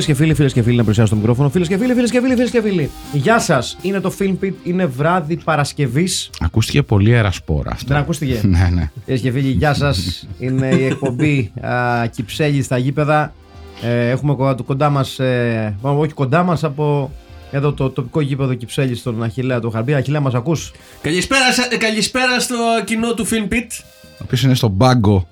φίλες και φίλοι, φίλες και φίλοι, να πλησιάσω το μικρόφωνο. Φίλες και φίλοι, φίλες και φίλοι, φίλες και φίλοι. Γεια σας. Είναι το Film Pit, είναι βράδυ Παρασκευής. Ακούστηκε πολύ αερασπόρα αυτό. Δεν ακούστηκε. Ναι, ναι. Φίλε και φίλοι, γεια σας. Είναι η εκπομπή α, Κυψέλη στα γήπεδα. Ε, έχουμε κο- κοντά μας, ε, όχι κοντά μας, από εδώ το τοπικό γήπεδο Κυψέλη στον Αχηλέα του Χαρμπή. Αχηλέα, μας ακούς; Καλησπέρα, σα- ε, καλησπέρα στο κοινό του Film Pit. Ο οποίος είναι στον πάγκο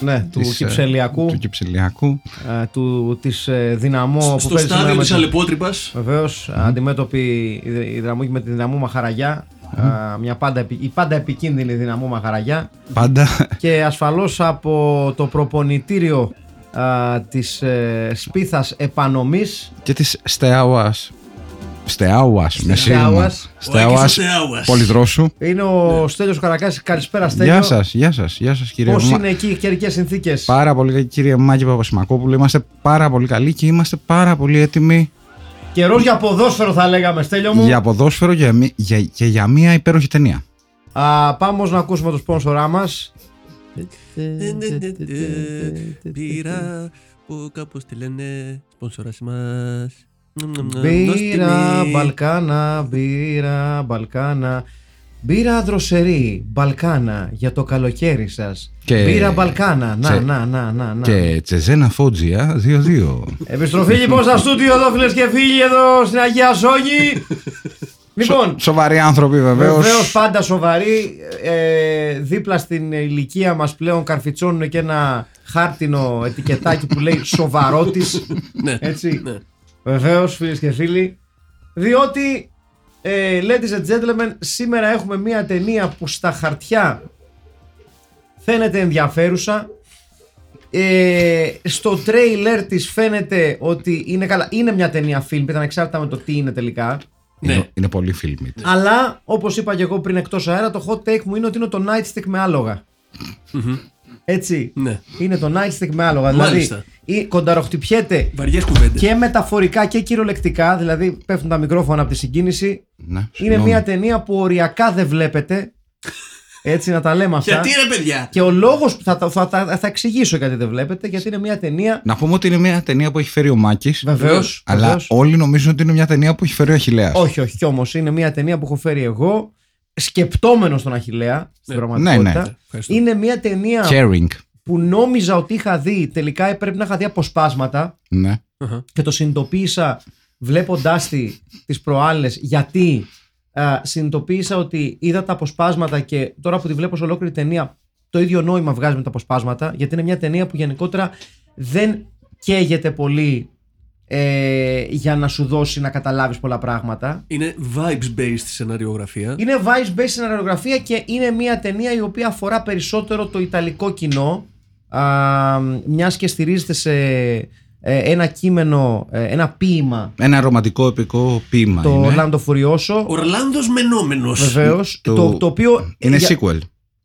Ναι, του της, ε, Κυψελιακού, Του Κυψελιακού. ε, του, της ε, Δυναμό. που Στο παίζει σήμερα στάδιο με της το- Αλεπότρυπας. Βεβαίως, αντιμέτωπη η Δη- η δυναμό με τη δυναμό Μαχαραγιά. Α, μια πάντα, επι- η πάντα επικίνδυνη δυναμό Μαχαραγιά. Πάντα. Και ασφαλώς από το προπονητήριο α, της ε, Σπίθας Επανομής και της Στεάουα. Στεάουας, με σίγμα. Στεάουας. Στεάουα. Ο Άκης ο Στεάουας. Πολυδρόσου. είναι ο Στέλιος Καρακάσης. Καλησπέρα Στέλιο. Γεια σας, γεια σας, γεια σας κύριε Πώς Μα- είναι εκεί οι καιρικές συνθήκες; Πάρα πολύ καλή κύριε Μάκη Παπασημακόπουλου. Είμαστε πάρα πολύ καλοί και είμαστε πάρα πολύ έτοιμοι Καιρός για ποδόσφαιρο θα λέγαμε Στέλιο μου. για ποδόσφαιρο και για, μη- για, και για μια υπέροχη ταινία. Α, πάμε όμως να ακούσουμε το σπόνσορά μας. Πήρα που κάπως τη λένε σπονσοράς μας. Μπύρα, Μπαλκάνα, μπύρα, Μπαλκάνα. Μπύρα δροσερή, Μπαλκάνα, για το καλοκαίρι σας. Και- Μπύρα Μπαλκάνα, να, και- να, να, να, να. Και Τσεζένα Φότζια 2-2. Επιστροφή λοιπόν στα στούντιο εδώ φίλες και φίλοι εδώ στην Αγία Ζώνη. λοιπόν, Σοβαροί άνθρωποι βεβαίως. βεβαίως πάντα σοβαροί. Ε, δίπλα στην ηλικία μας πλέον καρφιτσώνουν και ένα χάρτινο ετικετάκι που λέει σοβαρότης. Ναι. Έτσι. Ναι. Βεβαίως, φίλες και φίλοι. Διότι, ε, ladies and gentlemen, σήμερα έχουμε μία ταινία που στα χαρτιά φαίνεται ενδιαφέρουσα. Ε, στο τρέιλερ της φαίνεται ότι είναι καλά. Είναι μια ταινία film, ήταν εξάρτητα με το τι είναι τελικά. Είναι, Ναι. είναι πολύ φιλμ. Αλλά, όπως είπα και εγώ πριν εκτός αέρα, το hot take μου είναι ότι είναι το nightstick με άλογα. Έτσι. Ναι. Είναι το nightstick με άλογα. Δηλαδή, Μάλιστα. ή κονταροχτυπιέται Βαριές κουβέντες. και μεταφορικά και κυριολεκτικά, δηλαδή πέφτουν τα μικρόφωνα από τη συγκίνηση. Ναι, Είναι συγγνώμη. μια ταινία που οριακά δεν βλέπετε. Έτσι να τα λέμε αυτά. Γιατί ρε παιδιά; Και ο λόγος που θα, θα, θα, θα, θα εξηγήσω γιατί δεν βλέπετε, γιατί είναι μια ταινία. Να πούμε ότι είναι μια ταινία που έχει φέρει ο Μάκης. Βεβαίως. Αλλά όλοι νομίζουν ότι είναι μια ταινία που έχει φέρει ο Αχηλέα. Όχι, όχι, κι όμως είναι μια ταινία που έχω φέρει εγώ, σκεπτόμενος τον Αχηλέα στην Ναι. πραγματικότητα. Ναι, ναι. Ευχαριστώ. Είναι μια ταινία Caring. που νόμιζα ότι είχα δει, τελικά πρέπει να είχα δει αποσπάσματα Ναι. Αχα. και το συνειδητοποίησα βλέποντάς τη τις προάλλες γιατί α, συνειδητοποίησα ότι είδα τα αποσπάσματα και τώρα που τη βλέπω σε ολόκληρη ταινία το ίδιο νόημα βγάζει με τα αποσπάσματα γιατί είναι μια ταινία που γενικότερα δεν καίγεται πολύ ε, για να σου δώσει να καταλάβεις πολλά πράγματα. Είναι vibes based σεναριογραφία. Είναι vice based σεναριογραφία και είναι μια ταινία η οποία αφορά περισσότερο το ιταλικό κοινό α, μιας και στηρίζεται σε ε, ένα κείμενο, ε, ένα ποίημα Ένα ρομαντικό επικό ποίημα. το είναι. Orlando Furioso Ορλάνδος Μενόμενος. βεβαίως Το- το, το οποίο Είναι για- sequel.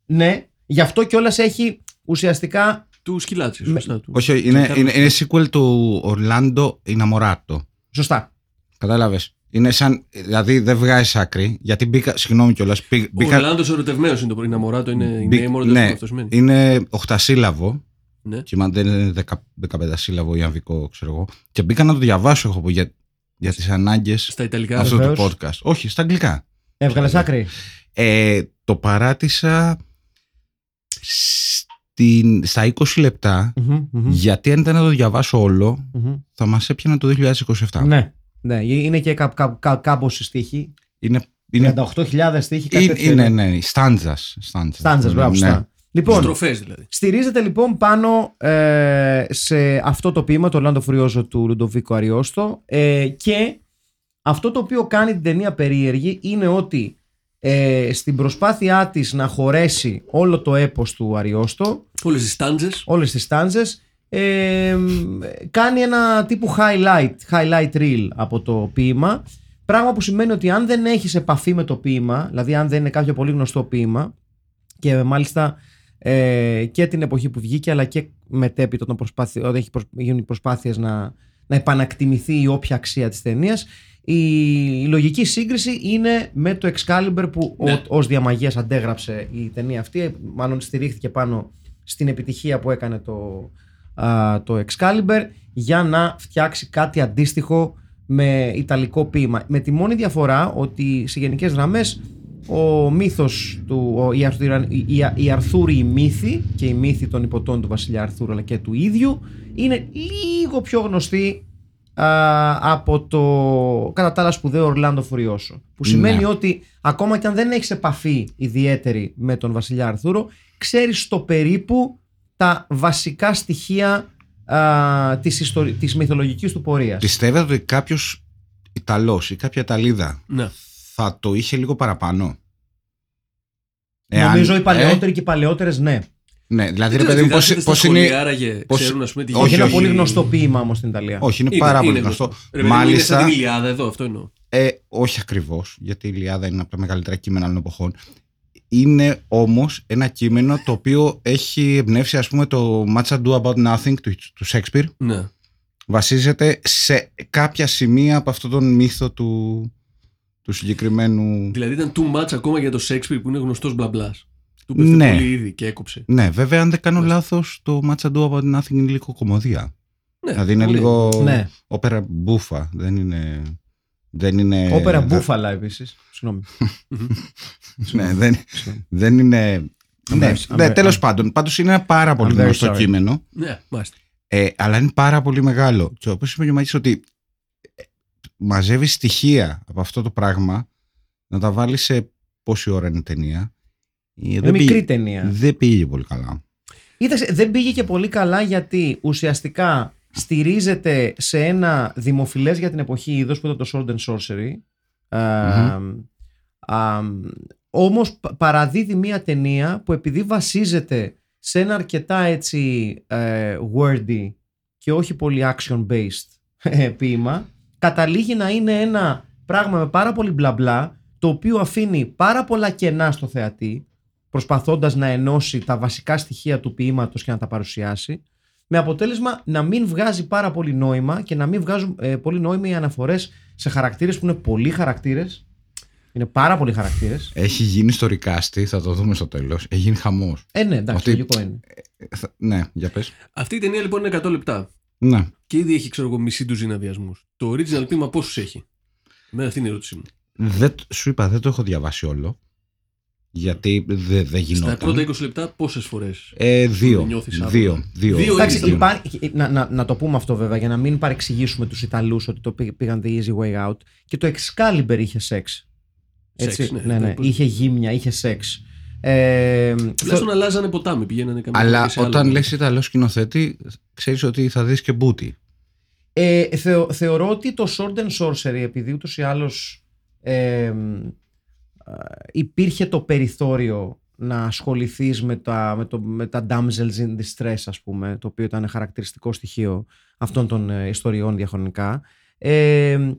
ναι, γι' αυτό κιόλας έχει ουσιαστικά Του σκυλάτσι, σωστά του. Όχι, όχι, είναι, είναι, είναι sequel του Orlando Innamorato. σωστά Κατάλαβες. Είναι σαν. Δηλαδή δεν βγάζει άκρη. Γιατί μπήκα. Συγγνώμη κιόλας. Ο Μπήκα, Ορλάντος ερωτευμένος είναι το είναι αμοράτο, είναι η μπή- νέα μόνο ναι, αυτός σημαίνει. είναι οχτασύλλαβο. Ναι. Και μα δεν είναι δεκα, δεκαπεντασύλλαβο ή αμβικό, ξέρω εγώ. Και μπήκα να το διαβάσω έχω πω, για, για τις ανάγκες Στα Ιταλικά. αυτού του Βεβαίως. podcast. Όχι, στα αγγλικά. έβγαλες άκρη Ε, το παράτησα στην, στα 20 λεπτά. Μμμ, μμμ, Γιατί αν ήταν να το διαβάσω όλο, μμμ. θα μας έπιανε το 2027. ναι, ναι, είναι και κά, κά, κά, κάπως στη στίχη Είναι Είναι, 38.000 στίχοι, κάτι είναι, τέτοιο είναι, ναι, στάντζας. Στάντζας, μπράβο, ναι. σωστά. Λοιπόν, Στροφές δηλαδή. Στηρίζεται λοιπόν πάνω ε, σε αυτό το ποίημα, το Λάντο Φουριόζο του Λουντοβίκο Αριώστο ε, και αυτό το οποίο κάνει την ταινία περίεργη είναι ότι ε, στην προσπάθειά της να χωρέσει όλο το έπος του Αριώστο, Όλες τις στάντζε. όλες τις στάντζες, ε, κάνει ένα τύπου highlight, highlight reel από το ποίημα, πράγμα που σημαίνει ότι αν δεν έχεις επαφή με το ποίημα, δηλαδή αν δεν είναι κάποιο πολύ γνωστό ποίημα και μάλιστα ε, και την εποχή που βγήκε αλλά και μετέπειτα όταν, προσπάθει, όταν έχει προσ- γίνουν οι προσπάθειες να, να επανακτιμηθεί η όποια αξία της ταινίας. Η, η λογική σύγκριση είναι με το Excalibur που Ναι. ο, ως διαμαγείας αντέγραψε η ταινία αυτή μάλλον στηρίχθηκε πάνω στην επιτυχία που έκανε το, α, το Excalibur για να φτιάξει κάτι αντίστοιχο με ιταλικό ποίημα. Με τη μόνη διαφορά ότι σε γενικές γραμμές ο μύθος του, ο, η, Αρθούρα, η, η, η Αρθούρη μύθη και η μύθη των υποτών του βασιλιά Αρθούρου αλλά και του ίδιου είναι λίγο πιο γνωστή α, από το κατά τα άλλα σπουδαίο Ορλάντο Φουριόσο. Που σημαίνει Ναι. ότι ακόμα και αν δεν έχεις επαφή ιδιαίτερη με τον βασιλιά Αρθούρο, ξέρεις στο περίπου τα βασικά στοιχεία α, της, ιστορι... της μυθολογικής του πορείας. Πιστεύετε ότι κάποιος Ιταλός ή κάποια Ιταλίδα Ναι. θα το είχε λίγο παραπάνω; Νομίζω Εάν- οι παλαιότεροι ε, και οι παλαιότερες ναι. Ναι, δηλαδή ρε Δεν παιδί μου, ξέρω, πώς, διδάσκεται πώς στα είναι. σχολεία, άραγε πώς- ξέρουν, ας πούμε, τι όχι, Όχι, γίνεται. ένα όχι. πολύ γνωστό ποίημα όμως στην Ιταλία. Όχι, είναι, Είναι- πάρα είναι πολύ γνωστό. Ρε παιδί μου, Είναι Μάλιστα, σαν την Ιλιάδα εδώ, αυτό εννοώ. ε, όχι ακριβώς, γιατί η Ιλιάδα είναι από τα μεγαλύτερα κείμενα άλλων εποχών. Είναι όμως ένα κείμενο το οποίο έχει εμπνεύσει, ας πούμε, το Much Ado About Nothing του, του Shakespeare. Ναι. Βασίζεται σε κάποια σημεία από αυτόν τον μύθο του, του συγκεκριμένου. Δηλαδή ήταν too much ακόμα για το Shakespeare που είναι γνωστός μπλα Του πέφτει Ναι. πολύ ήδη και έκοψε. Ναι, βέβαια, αν δεν κάνω Μάλιστα. λάθος, το Much Ado About Nothing είναι λίγο κομμωδία. Ναι, δηλαδή είναι πολύ. λίγο Ναι. όπερα μπούφα. Δεν είναι. Δεν είναι Όπερα δεν- μπούφαλα επίσης. Συγγνώμη. Ναι, δεν, δεν είναι. I'm ναι, very- I'm ναι, very- τέλος πάντων. Πάντως είναι ένα πάρα πολύ I'm very γνωστό sorry. κείμενο. Ναι, μάλιστα. Ε, αλλά είναι πάρα πολύ μεγάλο. Και όπως είπε και ο Μάκης ότι ε, μαζεύει στοιχεία από αυτό το πράγμα να τα βάλει σε πόση ώρα είναι η ταινία. Ε, Είναι δεν μικρή πήγε- ταινία. Δεν πήγε πολύ καλά. Κοίταξε, δεν πήγε και πολύ καλά γιατί ουσιαστικά στηρίζεται σε ένα δημοφιλές για την εποχή είδος που ήταν το Sword and Sorcery. Α, α, όμως πα- παραδίδει μια ταινία που επειδή βασίζεται σε ένα αρκετά έτσι ε, wordy και όχι πολύ action based ε, ποίημα καταλήγει να είναι ένα πράγμα με πάρα πολύ μπλα μπλα το οποίο αφήνει πάρα πολλά κενά στο θεατή προσπαθώντας να ενώσει τα βασικά στοιχεία του ποίηματος και να τα παρουσιάσει με αποτέλεσμα να μην βγάζει πάρα πολύ νόημα και να μην βγάζουν ε, πολύ νόημα οι αναφορές σε χαρακτήρες που είναι πολλοί χαρακτήρες είναι πάρα πολλοί χαρακτήρες Έχει γίνει στο recast, θα το δούμε στο τέλος. Έχει γίνει χαμός. ε ναι εντάξει Ότι- λογικό είναι Ε, θα- Ναι, για πες. Αυτή η ταινία λοιπόν είναι 100 λεπτά. Ναι. Και ήδη έχει, ξέρω εγώ, μισή ντουζίνα διασμούς. Το original ποίημα πόσους έχει; Εμένα αυτή είναι η ερώτησή μου. Δεν, σου είπα, δεν το έχω διαβάσει όλο. Γιατί δεν δεν Στα γινόταν. πρώτα 20 λεπτά πόσες φορές. Ε, δύο. Δεν νιώθεις άβολα. Δύο. δύο. Δύο Εντάξει, Original. υπάρχει, να, να, να το πούμε αυτό βέβαια για να μην παρεξηγήσουμε τους Ιταλούς ότι το πή- πήγαν the easy way out και το Excalibur είχε σεξ. Έτσι, Σεξ, ναι, ναι, ναι, ναι, πώς- είχε γύμνια, είχε σεξ. Ε, Τουλάχιστον αλλάζανε ποτάμι, πηγαίνανε καμιά Αλλά φορά σε άλλο. όταν λες Ιταλό σκηνοθέτη, ξέρεις ότι θα δεις και μπούτι. Ε, θεω- θεωρώ ότι το Sword and Sorcery, επειδή ούτως ή άλλως ε, α, υπήρχε το περιθώριο να ασχοληθείς με τα, με, το, με τα damsels in distress ας πούμε, το οποίο ήταν χαρακτηριστικό στοιχείο αυτών των ε, ιστοριών διαχρονικά. Ε,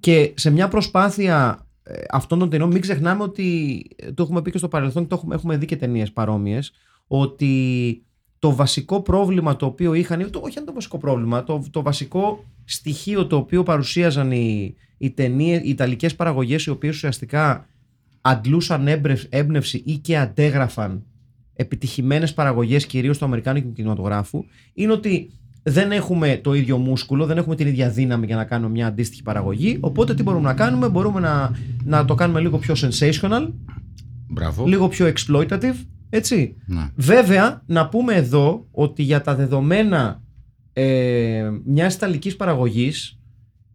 και σε μια προσπάθεια ε, αυτών των ταινιών μην ξεχνάμε ότι ε, το έχουμε πει και στο παρελθόν και το έχουμε, έχουμε δει και ταινίες παρόμοιες ότι το βασικό πρόβλημα το οποίο είχαν, ή το, όχι αν το βασικό πρόβλημα, το, το βασικό στοιχείο το οποίο παρουσίαζαν οι, οι ταινίες, οι ιταλικές παραγωγές οι οποίες ουσιαστικά αντλούσαν έμπρευ- έμπνευση ή και αντέγραφαν επιτυχημένες παραγωγές κυρίως του αμερικάνικου κινηματογράφου είναι ότι δεν έχουμε το ίδιο μούσκουλο, δεν έχουμε την ίδια δύναμη για να κάνουμε μια αντίστοιχη παραγωγή. Οπότε τι μπορούμε να κάνουμε, μπορούμε να, να το κάνουμε λίγο πιο sensational, Μπράβο. λίγο πιο exploitative, έτσι. Ναι. Βέβαια, να πούμε εδώ ότι για τα δεδομένα ε, μιας Ιταλικής παραγωγής.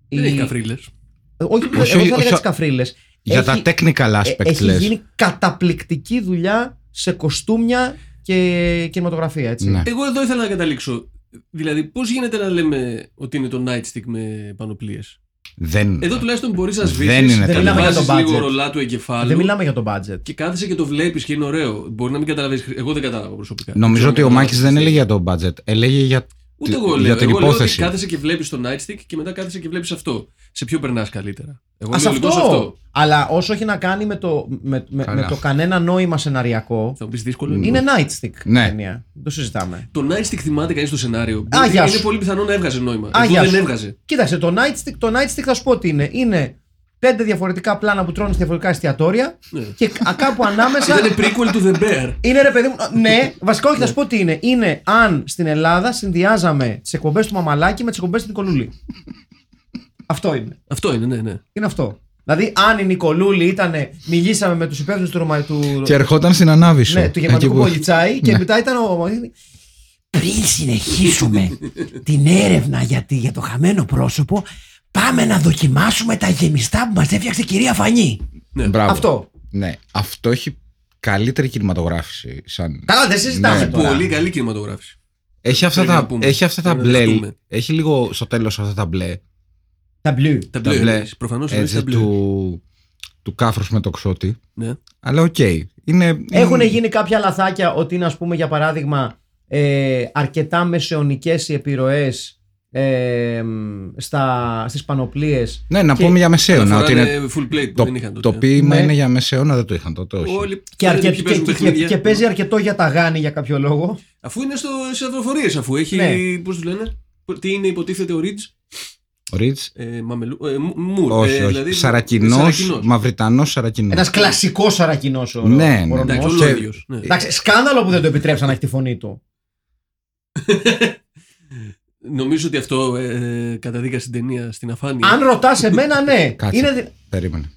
Δεν έχει καφρίλες. Όχι, Όχι, εγώ θα όχι, έλεγα όχι. τις καφρίλες. Για έχει- τα technical ε, aspects έχει λες. γίνει καταπληκτική δουλειά σε κοστούμια και κινηματογραφία, έτσι. Ναι. Εγώ εδώ ήθελα να καταλήξω. Δηλαδή, πώς γίνεται να λέμε ότι είναι το nightstick με πανοπλίες; Δεν... Εδώ τουλάχιστον μπορείς να σβήσεις. Δεν είναι Δεν τέλειο. μιλάμε για το βάζεις λίγο budget. ρολά του εγκεφάλου. Δεν μιλάμε για το budget. Και κάθεσαι και το βλέπεις και είναι ωραίο. Μπορεί να μην καταλαβαίνεις. Εγώ δεν κατάλαβα προσωπικά. Νομίζω Δεν ότι ο ξέρω αν Μάκης δεν έλεγε για το budget. Έλεγε για, Ούτε τη- εγώ λέω. για την εγώ λέω ότι υπόθεση. κάθεσαι και βλέπεις το nightstick και μετά κάθεσαι και βλέπεις αυτό. Σε ποιο περνάς καλύτερα. Εγώ Α λέω αυτό. λοιπόν σε αυτό. Αλλά όσο έχει να κάνει με το, με, με, Καλά. με το κανένα νόημα σεναριακό, Θα μου πεις δύσκολο. είναι. είναι nightstick. Ναι. ταινία. Δεν το συζητάμε. Το nightstick θυμάται κανείς το σενάριο. Α, Μπορεί- γεια είναι σου. πολύ πιθανό να έβγαζε νόημα. Α, Εδώ γεια δεν σου. έβγαζε. Κοίταξε, το nightstick, το nightstick θα σου πω τι είναι. Είναι πέντε διαφορετικά πλάνα που τρώνε σε διαφορετικά εστιατόρια Ναι. και α- κάπου ανάμεσα. Ήταν prequel to the bear. Είναι ρε παιδί μου. Ναι, βασικά όχι, θα σου πω τι είναι. Είναι αν στην Ελλάδα συνδυάζαμε τις εκπομπές του Μαμαλάκη με τις εκπομπές του Νικολούλη. αυτό είναι. Αυτό είναι, ναι, ναι. Είναι αυτό. Δηλαδή, αν η Νικολούλη ήταν. Μιλήσαμε με τους υπεύθυνους του, Ρωμα- του, Και ερχόταν στην ανάβησο. ναι, του γερμανικού Εκεί που- Πολιτσάη και Ναι. μετά ήταν ο. Πριν συνεχίσουμε την έρευνα για, τη- για το χαμένο πρόσωπο, πάμε να δοκιμάσουμε τα γεμιστά που μας έφτιαξε η κυρία Φανή. ναι. Μπράβο. Αυτό. Ναι, αυτό έχει καλύτερη κινηματογράφηση. Σαν... Καλά, δεν συζητάμε Ναι, τώρα. Πολύ καλή κινηματογράφηση. Έχει αυτά, Πρέπει να τα, πούμε. έχει αυτά τα Πρέπει να μπλε. δεχτούμε. Έχει λίγο στο τέλος αυτά τα μπλε. Τα μπλου. Τα Τα μπλε. μπλε. Προφανώς είναι Έτσι, τα μπλε. του, του κάφρου με το ξότι. Ναι. Αλλά οκ. Είναι, Έχουν είναι- γίνει κάποια λαθάκια ότι είναι, ας πούμε, για παράδειγμα, ε, αρκετά μεσαιωνικές οι επιρροές ε, μ, στα, στις πανοπλίες. Ναι, να και- πούμε για μεσαίωνα. Αλλά Ότι φοράνε είναι, full plate που το, δεν είχαν το τότε. ποίημα Ναι. είναι για μεσαίωνα, δεν το είχαν τότε. Όχι. Όλοι Και, αρκε- ποιοι και, παίζουν και- και- παιχνίδια. και παίζει αρκετό για τα γάνη για κάποιο λόγο. Αφού είναι στο, σε αδροφορίε, αφού έχει. Ναι. Πώς τους λένε; Τι είναι, υποτίθεται ο Ρίτζ. Ο Ρίτς, Ε, μαμελού, ε, μου- μουρ. όχι, ε, όχι. δηλαδή- Σαρακινός, Σαρακινός. μαυριτανός Σαρακινός. Ένας κλασικός σαρακινός ο, Ναι, ο ναι. Ρονμός. Εντάξει, Και- ολόιδιος, ναι. Εντάξει, σκάνδαλο που δεν το επιτρέψαν να έχει τη φωνή του. Νομίζω ότι αυτό ε, καταδίκασε την ταινία στην αφάνεια. Αν ρωτάς εμένα, ναι. Κάτσε. Είναι... δι- Περίμενε.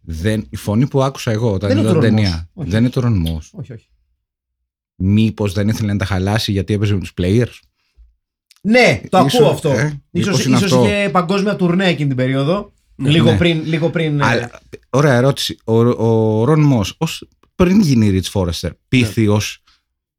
Δεν, η φωνή που άκουσα εγώ όταν Δεν είναι είδα ο την Ρονμός. ταινία Όχι. δεν είναι το Ρονμός. Όχι, όχι. Μήπως δεν ήθελε να τα χαλάσει γιατί έπαιζε με τους players; Ναι, το Ίσως, ακούω αυτό. ε, ίσως μήπως είναι ίσως αυτό. είχε παγκόσμια τουρνέ εκείνη την περίοδο. Ναι. λίγο, Ναι. πριν, λίγο πριν. ε, Αλλά, ωραία ερώτηση. Ο, ο Ρον Μος, ως, πριν γίνει Ριτς Φόρεστερ, πίθιος,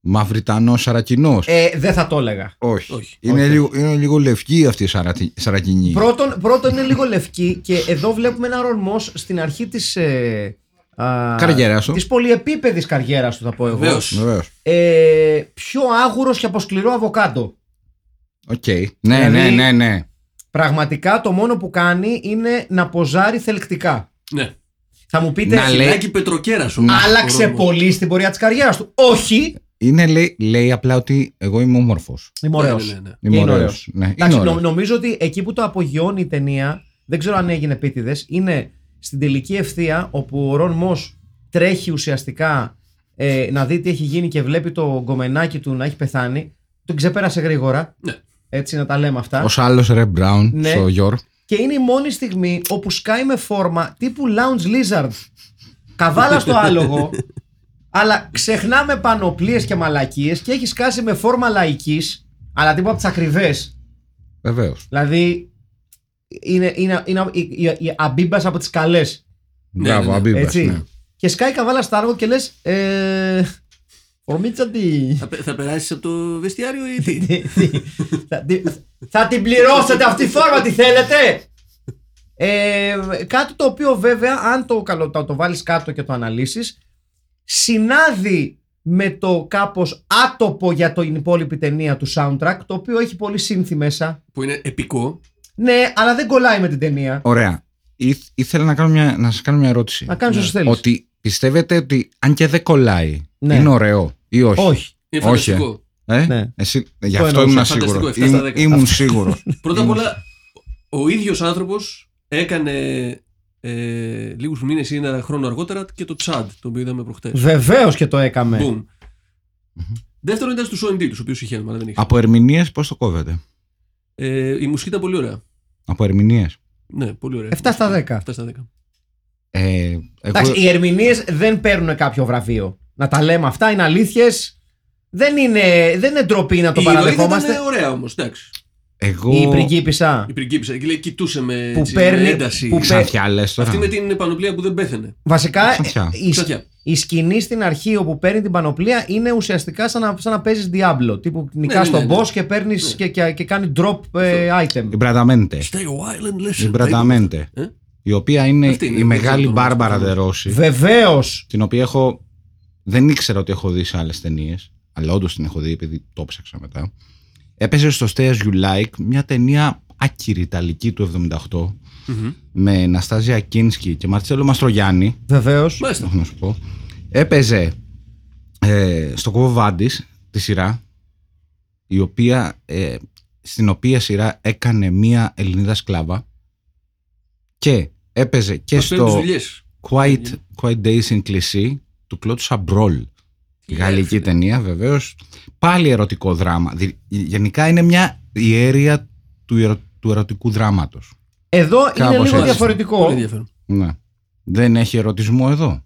μαυριτανός, σαρακινός. ε, δεν θα το έλεγα. όχι. όχι. Είναι, Όχι. Λίγο, είναι λίγο λευκή αυτή η σαρατι- σαρακινή. Πρώτον, πρώτον είναι λίγο λευκή και εδώ βλέπουμε ένα ρολμό στην αρχή της, ε, α, Καριέρας του. της πολυεπίπεδης καριέρας του θα πω εγώ. Βεβαίως. Βεβαίως. Ε, πιο άγουρος και από σκληρό αβοκάντο. Οκ. Ναι, Δηλαδή- ναι, ναι, ναι. Πραγματικά το μόνο που κάνει είναι να ποζάρει θελκτικά. Ναι. Θα μου πείτε, Να λέει- Φυλάκι Πετροκέρας όμω. άλλαξε πολύ στην πορεία της καριέρας του. Όχι, Είναι, λέει, λέει απλά ότι εγώ είμαι όμορφος. είμαι Ναι, ωραίος. ναι, ναι, ναι. Είμαι είναι ωραίος. ωραίος. Ναι, είναι Εντάξει, ωραίος. νο- νομίζω ότι εκεί που το απογειώνει η ταινία, δεν ξέρω αν έγινε επίτηδες, είναι στην τελική ευθεία όπου ο Ρον Μος τρέχει ουσιαστικά ε, να δει τι έχει γίνει και βλέπει το γκομενάκι του να έχει πεθάνει. Τον ξεπέρασε γρήγορα. Ναι. Έτσι να τα λέμε αυτά. Ως άλλος Ρε Μπράουν Ναι. στο Γιόρ. Και είναι η μόνη στιγμή όπου σκάει με φόρμα τύπου Lounge Lizard. Καβάλα στο άλογο. αλλά ξεχνάμε πανοπλίες και μαλακίες και έχεις σκάσει με φόρμα λαϊκής αλλά τύπου από τις ακριβές. Βεβαίως. Δηλαδή είναι, είναι, είναι η, η, η αμπίμπας από τις καλές Ναι, Μπράβο, ναι, ναι. Αμπίμπας, έτσι. ναι. Και σκάει καβάλα στο άργο και λες ε, Φορμίτσα τι Θα, πε- θα περάσεις από το βεστιάριο ή τι; τι- τι- θα, τι- θα την πληρώσετε αυτή τη φόρμα τι θέλετε ε, Κάτι το οποίο βέβαια αν το, καλο, το, το βάλεις κάτω και το αναλύσεις Συνάδει με το κάπως άτοπο για την υπόλοιπη ταινία του soundtrack Το οποίο έχει πολύ σύνθη μέσα που είναι επικό. Ναι αλλά δεν κολλάει με την ταινία Ωραία. Ήθ- ήθελα να, κάνω μια, να σας κάνω μια ερώτηση. Να κάνεις Ναι. όσο θέλεις Ότι πιστεύετε ότι αν και δεν κολλάει, Ναι. είναι ωραίο ή όχι; Όχι Είναι Όχι, φανταστικό. Ε; Ναι. Εσύ, γι' Το αυτό εννοούσα. ήμουν Φανταστικό, σίγουρο. 7 στα 10. Ήμουν σίγουρο. Πρώτα απ' όλα, ο ίδιος άνθρωπος έκανε ε, λίγους μήνες ή ένα χρόνο αργότερα και το Τσάντ, το οποίο είδαμε προχτές. Βεβαίως και το έκαμε Boom. Δεύτερον ήταν στους OMD, του οποίου συγχαίρουμε, αλλά δεν είχε. Από ερμηνείες πώς το κόβετε; Ε, η μουσική ήταν πολύ ωραία. Από ερμηνείες; Ναι, πολύ ωραία. 7 στα 10. 7 στα 10. Ε, εγώ, Εντάξει, οι ερμηνείες δεν παίρνουν κάποιο βραβείο. Να τα λέμε αυτά, είναι αλήθειες. Δεν είναι, δεν είναι ντροπή να το η ηρωίδα παραδεχόμαστε. ήταν ωραία όμως, εντάξει. Εγώ. Η πριγκίπισσα. Η πριγκίπισσα. Και λέει, κοιτούσε με, Που έτσι, παίρνει- με ένταση. που παίρνει- Ξανθιά λες τώρα. Αυτή με την πανοπλία που δεν πέθανε. Βασικά Ξανθιά. η, Ξανθιά. η σκηνή στην αρχή όπου παίρνει την πανοπλία είναι ουσιαστικά σαν να, σαν να παίζεις Diablo. Τύπου νικάς ναι, στον ναι, ναι. boss και παίρνεις και, και, και κάνει drop ε, item. Ιμπραταμέντε. Stay a while and listen. Ιμπραταμέντε. Ε; Η οποία είναι Αυτή είναι, η δεν μεγάλη ξέρω το Μπάρμπαρα όνομα. Ντερόση. Βεβαίως. Την οποία έχω. Δεν ήξερα ότι έχω δει σε άλλες ταινίες. Αλλά όντως την έχω δει επειδή το ψάξα μετά. Έπαιζε στο Stay As You Like μια ταινία άκυρη ιταλική του 78 Μμμ. με Ναστάζια Κίνσκι και Μαρτσέλο Μαστρογιάννη. Βεβαίως. Μάλιστα. Έχω να σου πω. Έπαιζε ε, στο κόβο Βάντης τη σειρά η οποία, ε, στην οποία σειρά έκανε μία Ελληνίδα σκλάβα και έπαιζε και Μας παίρνει τις στο δουλειές. Quiet, Quiet Days in Cliché του Κλώτου Σαμπρόλ. Γαλλική έφερε. ταινία βεβαίως. Πάλι ερωτικό δράμα. Δη- Γενικά είναι μια ιέρια του, ερω- του ερωτικού δράματος. Εδώ είναι Κάπως λίγο έτσι. διαφορετικό. Πολύ ενδιαφέρον. Ναι. Δεν έχει ερωτισμό εδώ.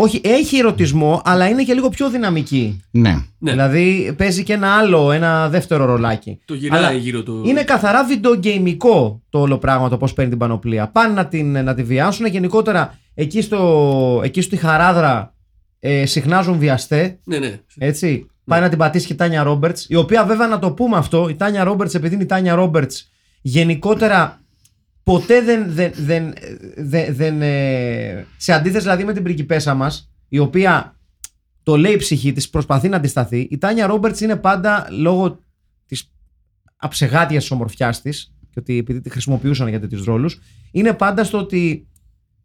Όχι, έχει ερωτισμό, αλλά είναι και λίγο πιο δυναμική. Ναι. Ναι. Δηλαδή παίζει και ένα άλλο, ένα δεύτερο ρολάκι. Το γυράει Αλλά γύρω το. Είναι καθαρά βιντεογκαιμικό το όλο πράγμα το πώς παίρνει την πανοπλία. Πάνε να, την, να τη βιάσουν. Γενικότερα εκεί, στο, εκεί στη Χαράδρα ε, συχνάζουν βιαστέ. Ναι, ναι. Έτσι. Πάει να την πατήσει και η Τάνια Ρόμπερτς. Η οποία βέβαια να το πούμε αυτό, η Τάνια Ρόμπερτς, επειδή είναι η Τάνια Ρόμπερτς, γενικότερα ποτέ δεν. δεν, δεν, δεν, δεν, ε, σε αντίθεση δηλαδή με την πριγκιπέσα μας, η οποία το λέει η ψυχή της, προσπαθεί να αντισταθεί. Η Τάνια Ρόμπερτς είναι πάντα λόγω της αψεγάτια τη ομορφιάς της και ότι επειδή τη χρησιμοποιούσαν για τέτοιου ρόλους, είναι πάντα στο ότι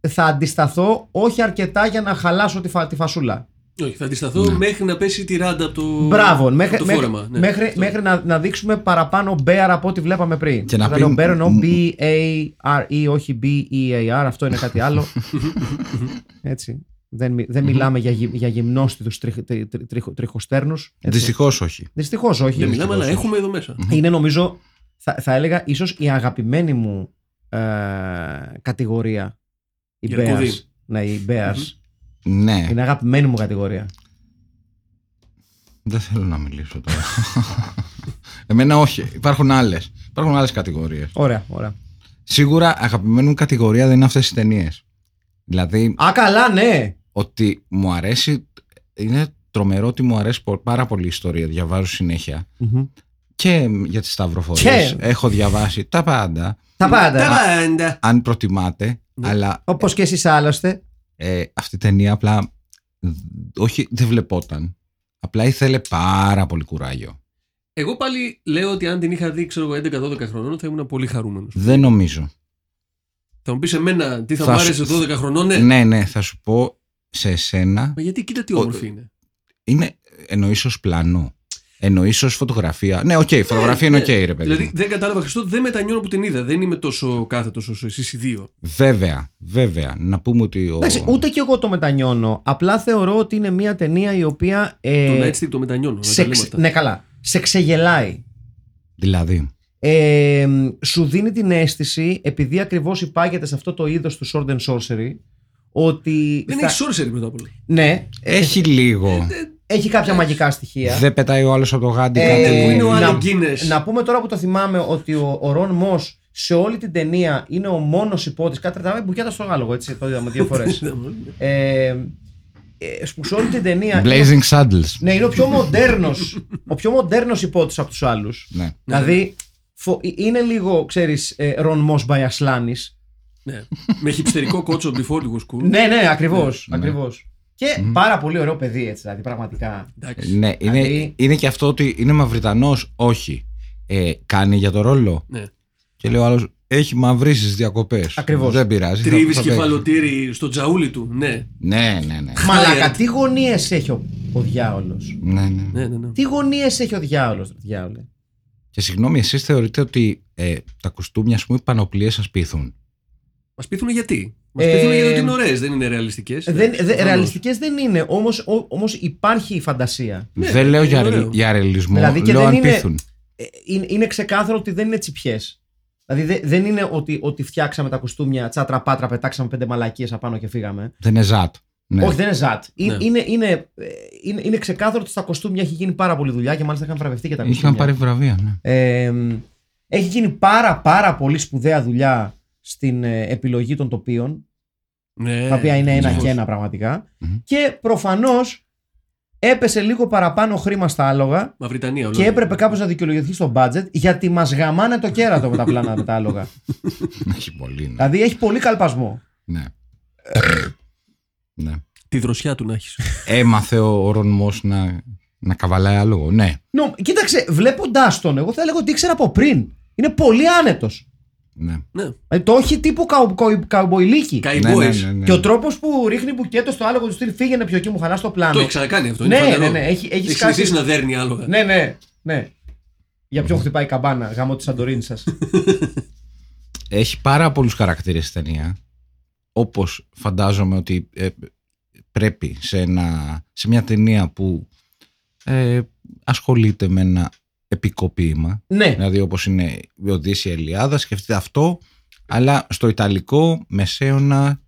θα αντισταθώ όχι αρκετά για να χαλάσω τη, φα- τη φασούλα. Όχι, θα αντισταθώ μέχρι να πέσει τη ράντα από το, Μπράβο, μέχρι, από το μέχρι, φόρεμα. Ναι. μέχρι, Αυτό. μέχρι να, να δείξουμε παραπάνω bear από ό,τι βλέπαμε πριν. Και να Όταν πει- λέω bear εννοώ μ- B-A-R-E, όχι B-E-A-R, αυτό είναι κάτι άλλο. Έτσι. Δεν, μι- δεν μιλάμε για, γυ- για γυμνόστιδους τρι, τρι, τρι, τρι- τριχοστέρνους. έτσι. Δυστυχώς όχι. Δυστυχώς όχι. Δεν μιλάμε, αλλά Δυστυχώς όχι. έχουμε εδώ μέσα. Είναι νομίζω, θα, θα έλεγα, ίσως η αγαπημένη μου ε, κατηγορία. Οι Για bears. κωδί. Ναι, οι bears. Ναι. Είναι αγαπημένη μου κατηγορία. Δεν θέλω να μιλήσω τώρα. Εμένα όχι. Υπάρχουν άλλες. Υπάρχουν άλλες κατηγορίες. Ωραία, ωραία. Σίγουρα αγαπημένη μου κατηγορία δεν είναι αυτές οι ταινίες. Δηλαδή, Α, καλά, ναι. ότι μου αρέσει. Είναι τρομερό ότι μου αρέσει πο- πάρα πολύ η ιστορία. Διαβάζω συνέχεια. Και για τι σταυροφορίε. Και- Έχω διαβάσει τα πάντα. Τα πάντα. Τα πάντα. Αν προτιμάτε. Αλλά Όπως και εσείς άλλωστε. ε, αυτή η ταινία απλά. Όχι, δεν βλεπόταν. Απλά ήθελε πάρα πολύ κουράγιο. Εγώ πάλι λέω ότι αν την είχα δει, ξέρω εγώ, 11-12 χρονών, θα ήμουν πολύ χαρούμενος. Δεν νομίζω. Θα μου πεις εμένα τι θα, Θα μου σου- άρεσε 12 χρονών, ναι. Ναι, ναι, θα σου πω σε εσένα. Μα γιατί κοίτα τι Ο- όμορφη είναι. Είναι εννοείς ως πλάνο. Εννοείς ως φωτογραφία. Ναι, οκ, η φωτογραφία είναι οκ, Ναι. ρε παιδί. Δηλαδή μου. δεν κατάλαβα Χριστό, δεν μετανιώνω που την είδα. Δεν είμαι τόσο κάθετος όσο εσείς οι δύο. Βέβαια, βέβαια. Να πούμε ότι. Ο... Εντάξει, ούτε κι εγώ το μετανιώνω. Απλά θεωρώ ότι είναι μια ταινία η οποία. Ε, Το Nightstick το μετανιώνω. να σε, τα λέμε ξε- αυτά. ναι, καλά. Σε ξεγελάει. Δηλαδή. Ε, σου δίνει την αίσθηση, επειδή ακριβώς υπάγεται σε αυτό το είδος του Sword and Sorcery, ότι. Δεν θα- έχει sorcery πρώτα απ' όλα. Ναι, Έχει λίγο. Έχει κάποια μαγικά στοιχεία. Δεν πετάει ο άλλος από το γάντι Ε, κάτι. Πού είναι ο να- Άλεν Γκίνες. Να πούμε τώρα που το θυμάμαι ότι ο, ο Ρον Μό σε όλη την ταινία είναι ο μόνος υπότης. Κάτι τραβάει μπουκιάτα στο γάλογο, έτσι. Το είδαμε δύο φορές. ε, ε, που σε όλη την ταινία. Blazing Saddles. Ναι, είναι ο πιο μοντέρνος ο πιο μοντέρνος υπότης από τους άλλους. Ναι. Δηλαδή, φο- είναι λίγο, ξέρεις, ε, Ρον Μος Μπαϊασλάνης. Ναι. Με χυψτερικό κότσο before it was cool. Ναι, ναι, ακριβώς, Ναι. ακριβώς. Και πάρα πολύ ωραίο παιδί, έτσι, δηλαδή, πραγματικά. Εντάξει. Ναι, είναι, Δηλαδή- είναι και αυτό ότι είναι Μαυριτανός. Όχι. Ε, κάνει για το ρόλο. Ναι. Και λέει ο άλλος, έχει μαυρίσει στι διακοπές. Ακριβώς. Δεν πειράζει. θα- Τρίβεις θα παίξει. κεφαλοτήρι στο τζαούλι του. Ναι. Ναι, ναι, ναι. Μαλάκα, τι γωνίες έχει ο, ο διάολος; ναι, ναι. Ναι, ναι, ναι. Τι γωνίες έχει ο διάολος, ρε διάολε; Και συγγνώμη, εσείς θεωρείτε ότι ε, τα κουστούμια, ας πούμε, οι πανοπλίες σας πείθουν; Μας πείθουν γιατί; Μας Ε, πείθουν γιατί είναι ωραίες, δεν είναι ρεαλιστικές. Δεν, δε, ρεαλιστικές δεν είναι, όμως, ο- όμως υπάρχει η φαντασία. Ναι, δεν λέω είναι για, ωραίο. για ρεαλισμό. Δηλαδή και λέω δεν αν είναι- πείθουν. Ε, είναι, είναι ξεκάθαρο ότι δεν είναι τσιπιές. Δηλαδή δε- δεν είναι ότι, ότι φτιάξαμε τα κουστούμια τσάτρα πάτρα, πετάξαμε πέντε μαλακίες απάνω και φύγαμε. Δεν είναι ζάτ. Ναι. Όχι, δεν είναι ζάτ. Ε- Ναι. Είναι, είναι, ε, είναι, είναι ξεκάθαρο ότι στα κοστούμια έχει γίνει πάρα πολλή δουλειά και μάλιστα είχαν βραβευτεί και τα Είχαν κοστούμια. πάρει βραβεία, ναι. Ε, Έχει γίνει πάρα πάρα πολύ σπουδαία δουλειά στην ε, επιλογή των τοπίων, Ναι, τα οποία είναι ένα σαφώς. και ένα πραγματικά. Μμμ. Και προφανώς έπεσε λίγο παραπάνω χρήμα στα άλογα Μαυριτανία, και ολόκληρη. έπρεπε κάπως να δικαιολογηθεί στο budget γιατί μας γαμάνε το κέρατο με τα πλάνα με τα άλογα. Έχει πολύ. Ναι. δηλαδή έχει πολύ καλπασμό. ναι. ναι. Τη δροσιά του να έχεις. Έμαθε ο Ρονμός να, να καβαλάει άλογο. Ναι. Νο, κοίταξε, βλέποντάς τον, εγώ θα έλεγα ότι ήξερα από πριν. Είναι πολύ άνετος. Ναι. ναι. το όχι τύπου καου, καου, καουμπόιλίκι. Ναι, ναι, Καϊμπόης. ναι, ναι. Και ο τρόπος που ρίχνει μπουκέτο στο άλογο του στυλ φύγαινε πιο εκεί, μου χαλά το πλάνο. Το έχει ξανακάνει αυτό. Ναι, είναι φανερό. ναι, ναι, έχει- έχει Έχεις σκάσει- συνηθίσει να δέρνει άλογα. Ναι, ναι, ναι. Για ποιον χτυπάει η καμπάνα, γάμο της Σαντορίνης σας. Έχει πάρα πολλούς χαρακτήρες η ταινία. Όπως φαντάζομαι ότι ε, πρέπει σε, ένα, σε μια ταινία που ε, ασχολείται με ένα επικό ποίημα. ναι, Δηλαδή όπως είναι η Οδύσσια Ελιάδα, σκεφτείτε αυτό, αλλά στο Ιταλικό μεσαίωνα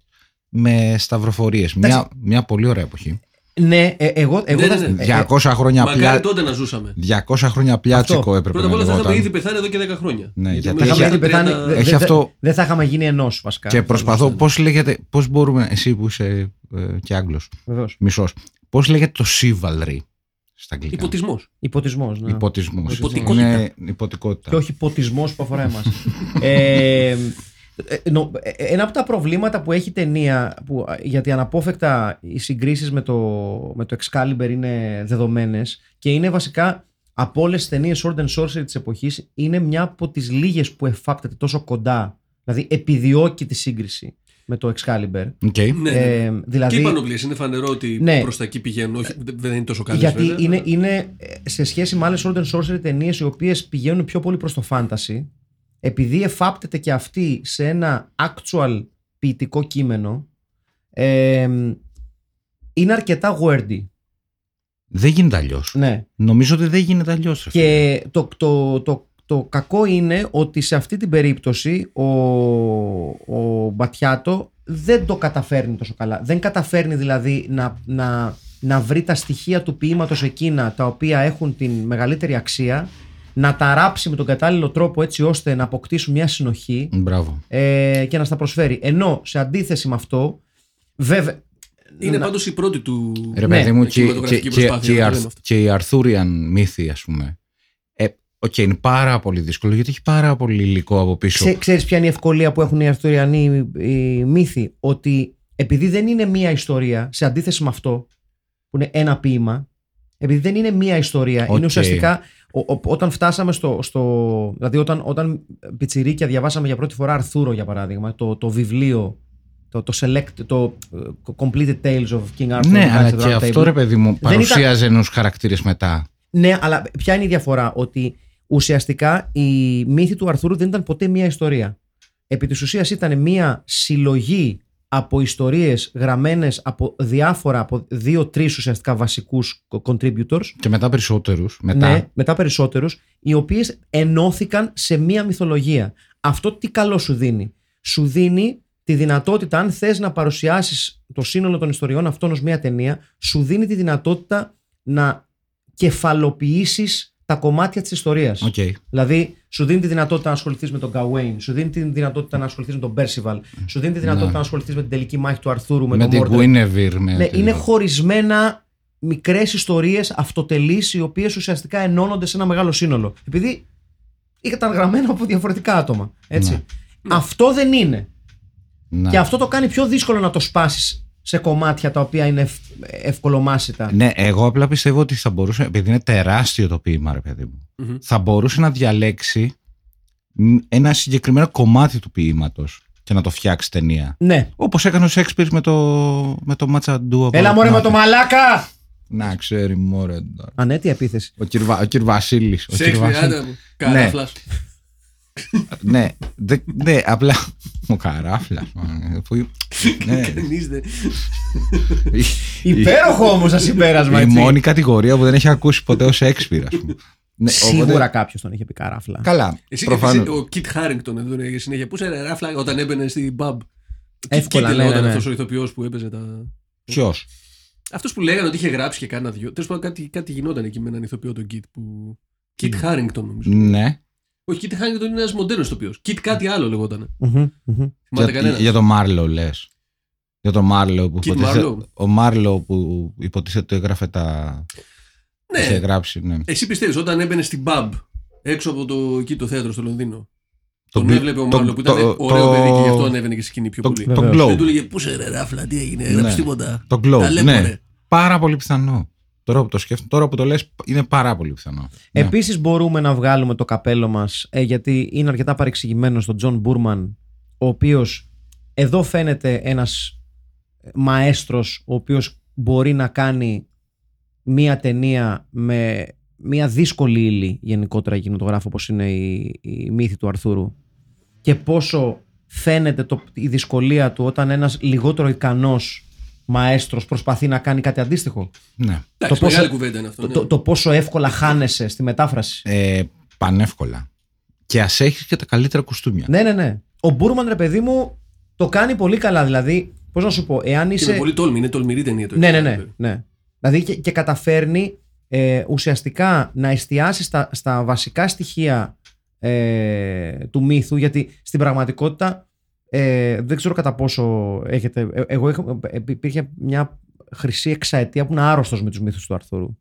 με σταυροφορίες. Μια, Εντάξει. μια πολύ ωραία εποχή. ναι, ε, εγώ, εγώ Ναι, θα- ναι, ναι. ε, 200 χρόνια, Μακάρι πλιά, τότε να ζούσαμε. 200 χρόνια πλιάτσικο Αυτό. έπρεπε Πρώτα απ' να όλα θα είχαμε λεγόταν. ήδη πεθάνει εδώ και 10 χρόνια. Ναι, γιατί με θα είχαμε έχει- ήδη πεθάνει. 30 δε- έχει δε- αυτό- Δεν θα είχαμε γίνει ενός βασικά. Και προσπαθώ, ήμασταν. πώς λέγεται, πώς μπορούμε, εσύ που είσαι ε, και Άγγλος, Βεβαίως. μισός, πώς λέγεται το chivalry στα αγγλικά. Υποτισμός. Υποτισμός, ναι. Υποτισμός. Υποτικότητα. Είναι υποτικότητα. και όχι ποτισμός που αφορά εμάς. ε, ε, νο- ε, ένα από τα προβλήματα που έχει η ταινία, που, α, γιατί αναπόφευκτα οι συγκρίσεις με το, με το Excalibur είναι δεδομένες και είναι βασικά από όλες τις ταινίες Sword and Sorcery της εποχής είναι μια από τις λίγες που εφάπτεται τόσο κοντά, δηλαδή επιδιώκει τη σύγκριση με το Excalibur. Οκ. Ναι, ναι. Ε, Και δηλαδή, οι πανοπλίες είναι φανερό ότι Ναι. προς τα εκεί πηγαίνουν. Όχι, δεν δεν είναι τόσο καλές. γιατί είναι, είναι ε, σε σχέση με άλλες Sword and Sorcery ταινίες οι οποίες πηγαίνουν πιο πολύ προς το fantasy επειδή εφάπτεται και αυτή σε ένα actual ποιητικό κείμενο ε, είναι αρκετά wordy. Δεν γίνεται αλλιώς. Ναι. Νομίζω ότι δεν γίνεται αλλιώς. Και το, το, το, το κακό είναι ότι σε αυτή την περίπτωση ο, ο Μπατιάτο δεν το καταφέρνει τόσο καλά. Δεν καταφέρνει δηλαδή να, να, να βρει τα στοιχεία του ποίηματος εκείνα τα οποία έχουν την μεγαλύτερη αξία να τα ράψει με τον κατάλληλο τρόπο έτσι ώστε να αποκτήσουν μια συνοχή Μπράβο. ε, και να στα προσφέρει. Ενώ σε αντίθεση με αυτό, βέβαια. Είναι να- πάντως η πρώτη του. Ρε Ναι, παιδί μου, και, και, κινηματογραφική και, προσπάθεια, και, οι να το Αρθ- λέμε αυτό. και οι Arthurian μύθοι, ας πούμε. Ε, οκ, είναι πάρα πολύ δύσκολο γιατί έχει πάρα πολύ υλικό από πίσω. Ξέ, ξέρεις ποια είναι η ευκολία που έχουν οι Αρθουριανοί οι μύθοι; Ότι επειδή δεν είναι μία ιστορία Σε αντίθεση με αυτό Που είναι ένα ποίημα Επειδή δεν είναι μία ιστορία Οκ. Είναι ουσιαστικά ο- ο- Όταν φτάσαμε στο, στο Δηλαδή όταν, όταν πιτσιρίκια διαβάσαμε για πρώτη φορά Αρθούρο για παράδειγμα Το, το βιβλίο το, το, select, το ε, Completed Tales of King Arthur ναι, and the αλλά Knights of the και Round αυτό Table. ρε παιδί μου Δεν παρουσίαζε ενό χαρακτήρες μετά. Ναι, αλλά ποια είναι η διαφορά, ότι ουσιαστικά οι μύθοι του Αρθούρου δεν ήταν ποτέ μία ιστορία. Επί της ουσίας ήταν μία συλλογή από ιστορίες γραμμένες από διάφορα, από δύο-τρεις ουσιαστικά βασικούς contributors, Και μετά περισσότερους. Μετά. ναι, μετά περισσότερους, οι οποίες ενώθηκαν σε μία μυθολογία. Αυτό τι καλό σου δίνει; Σου δίνει τη δυνατότητα, αν θες να παρουσιάσεις το σύνολο των ιστοριών αυτών ως μία ταινία, σου δίνει τη δυνατότητα να κεφαλαιοποιήσεις τα κομμάτια της ιστορίας. Οκ. Δηλαδή, σου δίνει τη δυνατότητα να ασχοληθείς με τον Gawain, σου δίνει τη δυνατότητα να ασχοληθείς με τον Percival, σου δίνει τη δυνατότητα Ναι. να ασχοληθείς με την τελική μάχη του Αρθούρου, με, Με, τον την Mordred. Guinevere. Με Ναι, την- είναι χωρισμένα μικρές ιστορίες αυτοτελείς, οι οποίες ουσιαστικά ενώνονται σε ένα μεγάλο σύνολο. Επειδή ήταν γραμμένα από διαφορετικά άτομα. Έτσι. Ναι. Αυτό δεν είναι. Να. Και αυτό το κάνει πιο δύσκολο να το σπάσεις σε κομμάτια τα οποία είναι ευ- ευκολομάσιτα. Ναι, εγώ απλά πιστεύω ότι θα μπορούσε, επειδή είναι τεράστιο το ποίημα, ρε παιδί μου, Μμμ. θα μπορούσε να διαλέξει μ, ένα συγκεκριμένο κομμάτι του ποίηματος και να το φτιάξει ταινία. Ναι. Όπως έκανε ο Σέξπιρ με το, με το Ματσαντού. Έλα μωρέ με το μαλάκα! Να ξέρει, μωρέ. τώρα. Ανέτεια επίθεση. Ο κυρ, Βα- ο κυρ Βασίλης. Ο κυρ Σέξπιρ, Βασίλης. άντε μου. Καράφλα. Ναι, δε- ναι, απλά. Ο καράφλα. μάνα, που- ναι. Κρινίζεται. Υπέροχο όμως σας συμπέρασμα, Η έτσι. μόνη κατηγορία που δεν έχει ακούσει ποτέ ο Σέξπιρ, ας πούμε. Ναι, Σίγουρα οπότε- κάποιος τον είχε πει καράφλα. Καλά. Εσύ προφανώς. εσύ, ο Κιτ Χάρινγκτον εδώ είναι συνέχεια. Πού σε ράφλα όταν έμπαινε στην pub. Εύκολα, Κίτ ναι, ναι, λέγονταν ναι. αυτός ο ηθοποιός που έπαιζε τα. Ποιος; Αυτός που λέγανε ότι είχε γράψει και κάνα δυο. Τέλος πάντων κάτι, κάτι γινόταν εκεί με έναν ηθοποιό τον Κιτ που. Κιτ Χάρινγκτον νομίζω. Ναι. Όχι, Kit Harington είναι ένας μοντέρνο ηθοποιός. Kit κάτι άλλο λεγόταν. Μμμ, μμμ. Θυμάται Για, κανένας; για τον Μάρλο λες. Για τον Μάρλο που Kid υποτίθεται, Marlowe. ο Μάρλο που υποτίθεται έγραφε τα. Είχε Ναι, γράψει, ναι. εσύ πιστεύεις όταν έμπαινε στην pub έξω από το, εκεί το θέατρο στο Λονδίνο. Το Τον μπι- έβλεπε ο το- Μάρλο που ήταν το- ωραίο το- παιδί και γι' αυτό ανέβαινε και στη σκηνή πιο Το, πολύ. το Βεβαίως. Δεν του Globe. λέγε Πού σε ρε ράφλα, τι έγινε, έγραψε Ναι. τίποτα. Το Τα Globe. λέμε, Ναι. ρε. Πάρα πολύ πιθανό. Τώρα που το σκέφτομαι, τώρα που το λες, είναι πάρα πολύ πιθανό. Ναι. Επίσης μπορούμε να βγάλουμε το καπέλο μας ε, γιατί είναι αρκετά παρεξηγημένο στον Τζον Μπούρμαν ο οποίος εδώ φαίνεται ένας μαέστρος ο οποίος μπορεί να κάνει μία ταινία με μία δύσκολη ύλη γενικότερα κινηματογράφο όπως είναι η, η μύθη του Αρθούρου και πόσο φαίνεται το, η δυσκολία του όταν ένας λιγότερο ικανός μαέστρος προσπαθεί να κάνει κάτι αντίστοιχο. ναι. Εντάξει, πόσο- μεγάλη κουβέντα είναι αυτό. Το, ναι. το, το πόσο εύκολα χάνεσαι στη μετάφραση. Ε, πανεύκολα. Και ας έχεις και τα καλύτερα κουστούμια. Ναι, ναι, ναι. Ο Μπούρμαν, ρε παιδί μου, το κάνει πολύ καλά. Δηλαδή, πώς να σου πω, εάν Και είσαι. με πολύ τόλμη, είναι τολμηρή ταινία το Ναι, ναι, εξής. ναι. ναι. Δηλαδή και, και καταφέρνει ε, ουσιαστικά να εστιάσει στα, στα βασικά στοιχεία ε, του μύθου, γιατί στην πραγματικότητα ε, δεν ξέρω κατά πόσο έχετε. ε, εγώ είχα, ε, υπήρχε μια χρυσή εξαετία που είναι άρρωστος με τους μύθους του Αρθούρου.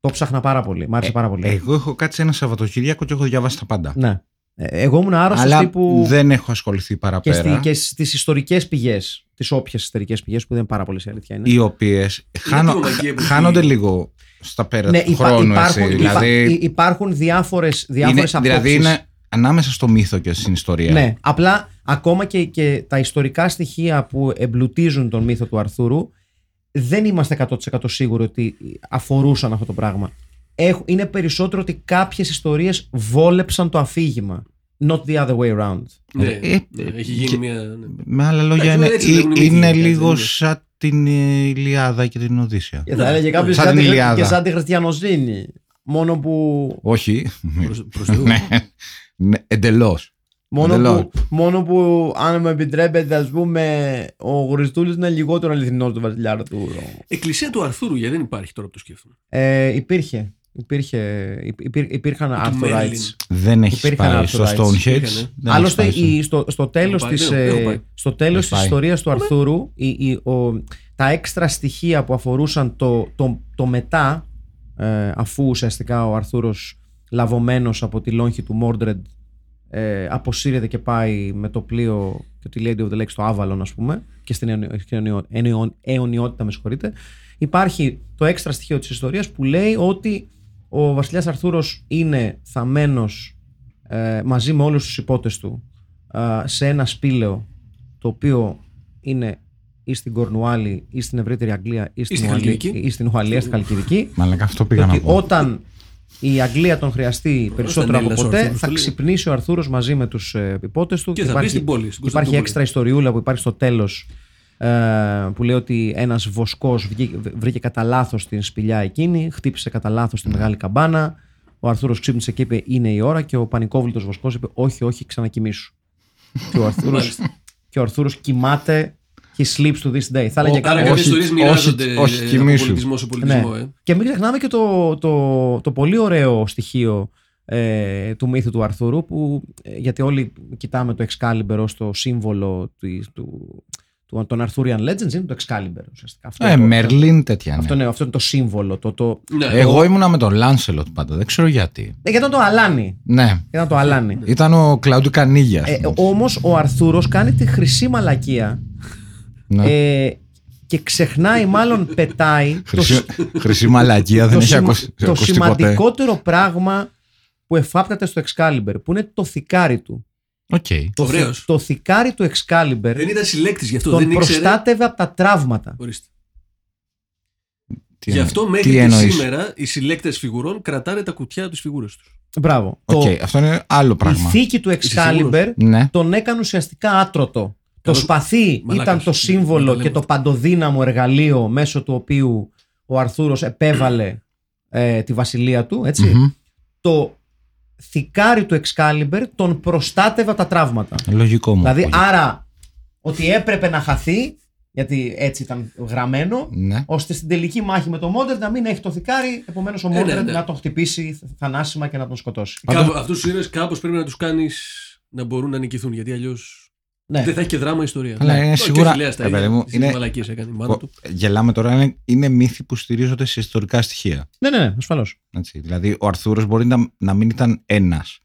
Το ψάχνα πάρα πολύ. Μ' άρεσε πάρα πολύ. Εγώ έχω κάτσει ένα Σαββατοκύριακο και έχω διαβάσει τα πάντα. ναι. Ε, Εγώ ήμουν άρρωστος Αλλά τύπου. δεν έχω ασχοληθεί και, παραπέρα. στη, και στις ιστορικές πηγές. Τις όποιες ιστορικές πηγές που δεν είναι πάρα πολλές η αλήθεια είναι. Οι οποίες χάνω, ομαγική εποχή. χάνονται λίγο στα πέρα Ναι, του υπά- χρόνου. υπάρχουν, έτσι. υπά- δηλαδή, υ- υπάρχουν διάφορες, διάφορες είναι, δηλαδή απόψεις. είναι ανάμεσα στο μύθο και στην ιστορία. Ναι, απλά ακόμα και, και τα ιστορικά στοιχεία που εμπλουτίζουν τον μύθο του Αρθούρου δεν είμαστε 100% σίγουροι ότι αφορούσαν αυτό το πράγμα. Έχ- είναι περισσότερο ότι κάποιες ιστορίες βόλεψαν το αφήγημα. Not the other way around. Ναι, Ε, ναι, έχει γίνει και- μια. ναι. Με άλλα λόγια, Εντάξει, είναι, έτσι λέγουν οι ε- είναι μύθοι, έτσι, λίγο δεν είναι. σαν την ε, Ηλιάδα και την Οδύσσια. Και θα έλεγε κάποιος Σαν την Ηλιάδα. και σαν τη χριστιανοζήνη. Μόνο που, Όχι. Προς- προς Θεού. ναι, ναι, εντελώς. μόνο, Εντελώς. που, μόνο που, αν με επιτρέπετε, ας πούμε, ο Χριστούλης είναι λιγότερο αληθινός του βασιλιά Αρθούρου. Εκκλησία του Αρθούρου, γιατί δεν υπάρχει τώρα που το σκέφτομαι. Ε, υπήρχε. Υπήρχε, υπήρ, υπήρχαν του Arthur Merlin. Rights. Δεν έχεις Υπήρχαν πάει Arthur στο Rights. Stonehenge. Υπήρχανε. δεν έχεις Άλλωστε, πάει στο- η, στο, στο τέλος πάει, της, δεν έχω- ε, έχω πάει. στο τέλος Έχεις της πάει. ιστορίας του Αρθούρου η, η, ο, τα έξτρα στοιχεία που αφορούσαν το, το, το μετά ε, αφού ουσιαστικά ο Αρθούρος λαβωμένος από τη λόγχη του Μόρντρεντ ε, αποσύρεται και πάει με το πλοίο και τη Lady of the Lake στο Avalon ας πούμε και στην αιωνιο- και αιωνιο- αιωνιο- αιωνιότητα με συγχωρείτε υπάρχει το έξτρα στοιχείο της ιστορίας που λέει ότι ο βασιλιάς Αρθούρος είναι θαμένος ε, μαζί με όλους τους υπότες του ε, σε ένα σπήλαιο το οποίο είναι ή στην Κορνουάλη ή στην ευρύτερη Αγγλία ή στην, στην Ουαλία, Χαλκιδική. ή στην Ουαλία, στην Χαλκιδική Μαλάκα, αυτό και πήγα να ότι πω. όταν η Αγγλία τον χρειαστεί περισσότερο από Έλληνας ο ποτέ Αρθούρος, θα το λέει. ξυπνήσει ο Αρθούρος μαζί με τους ε, υπότες του Και θα μπει στην πόλη. στην Υπάρχει Κωνσταντινούπολη. έξτρα ιστοριούλα που υπάρχει στο τέλος ε, που λέει ότι ένας βοσκός βγήκε- βρήκε κατά λάθος την σπηλιά εκείνη, χτύπησε κατά λάθος τη μεγάλη καμπάνα. Ο Αρθούρος ξύπνησε και είπε: Είναι η ώρα. Και ο πανικόβλητος βοσκός είπε: Όχι, όχι, ξανακοιμήσου. και, ο Αρθούρος, Μάλιστα. και ο Αρθούρος κοιμάται. He sleeps to this day. Θα έλεγε Άρα κάποιος- κάποιε όχι- ιστορίε μοιράζονται όχι- όχι ε, από κοιμήσου. πολιτισμό σε πολιτισμό. Ναι. Ε. Και μην ξεχνάμε και το, το, το πολύ ωραίο στοιχείο ε, του μύθου του Αρθούρου που, ε, γιατί όλοι κοιτάμε το Excalibur ως το σύμβολο του, του, του, των Arthurian Legends είναι το Excalibur ουσιαστικά. Αυτό, Ε, το- Μερλίν τέτοια. αυτό, Ναι. είναι, αυτό είναι το σύμβολο. Το, το, Ναι. Εγώ ήμουνα με τον Λάνσελοτ πάντα. Δεν ξέρω γιατί. ε, γιατί ήταν το αλάνι. Ναι. Ήταν το αλάνι. Ήταν ο Κλάουντιο Κανίγιας. Ε, όμως ο Αρθούρος κάνει τη χρυσή μαλακία ναι. ε, και ξεχνάει μάλλον πετάει το, Χρυσή, χρυσή μαλακία δεν το, έχει σημα- ακούσει, το ακουστεί ποτέ. σημαντικότερο πράγμα που εφάπτεται στο Excalibur που είναι το θικάρι του. Οκ. Το, Ωραίος. θη- το θηκάρι του Excalibur Δεν ήταν συλλέκτης γι' αυτό. τον δεν ήξερε. προστάτευε από τα τραύματα. Ορίστε. Τι Γι' εννο- αυτό τι μέχρι και εννοείς; σήμερα οι συλλέκτες φιγουρών κρατάνε τα κουτιά του φιγούρες τους. Μπράβο. Οκ, Το, αυτό είναι άλλο η πράγμα. θήκη του Είσαι Excalibur σίγουρος; Ναι. τον έκανε ουσιαστικά άτρωτο. Το Καλό- σπαθί Μαλάκας. ήταν το Να σύμβολο τα λέμε και το αυτά. παντοδύναμο εργαλείο μέσω του οποίου ο Αρθούρος επέβαλε ε, τη βασιλεία του. Έτσι. Μμμ. Το θικάρι του Excalibur τον προστάτευε από τα τραύματα. Λογικό μου. Δηλαδή, ακούγεται. άρα ότι έπρεπε να χαθεί, γιατί έτσι ήταν γραμμένο, Ναι. ώστε στην τελική μάχη με το Μόντρετ να μην έχει το θικάρι, επομένως ο ναι, Μόντρετ ναι. να τον χτυπήσει θανάσιμα και να τον σκοτώσει. Αυτούς τους ήρωες κάπως πρέπει να τους κάνεις να μπορούν να νικηθούν γιατί αλλιώς Ναι. δεν θα έχει και δράμα ιστορία. Αλλά είναι Όχι, σίγουρα- όχι, λέει, στα ρε παιδί μου, ίδια, στις είναι- μαλακίες έκανε η μάνα του. Γελάμε τώρα, είναι, είναι μύθοι που στηρίζονται σε ιστορικά στοιχεία. ναι, ναι, ναι, ασφαλώς. Έτσι. Δηλαδή, ο Αρθούρος μπορεί να, να μην ήταν ένας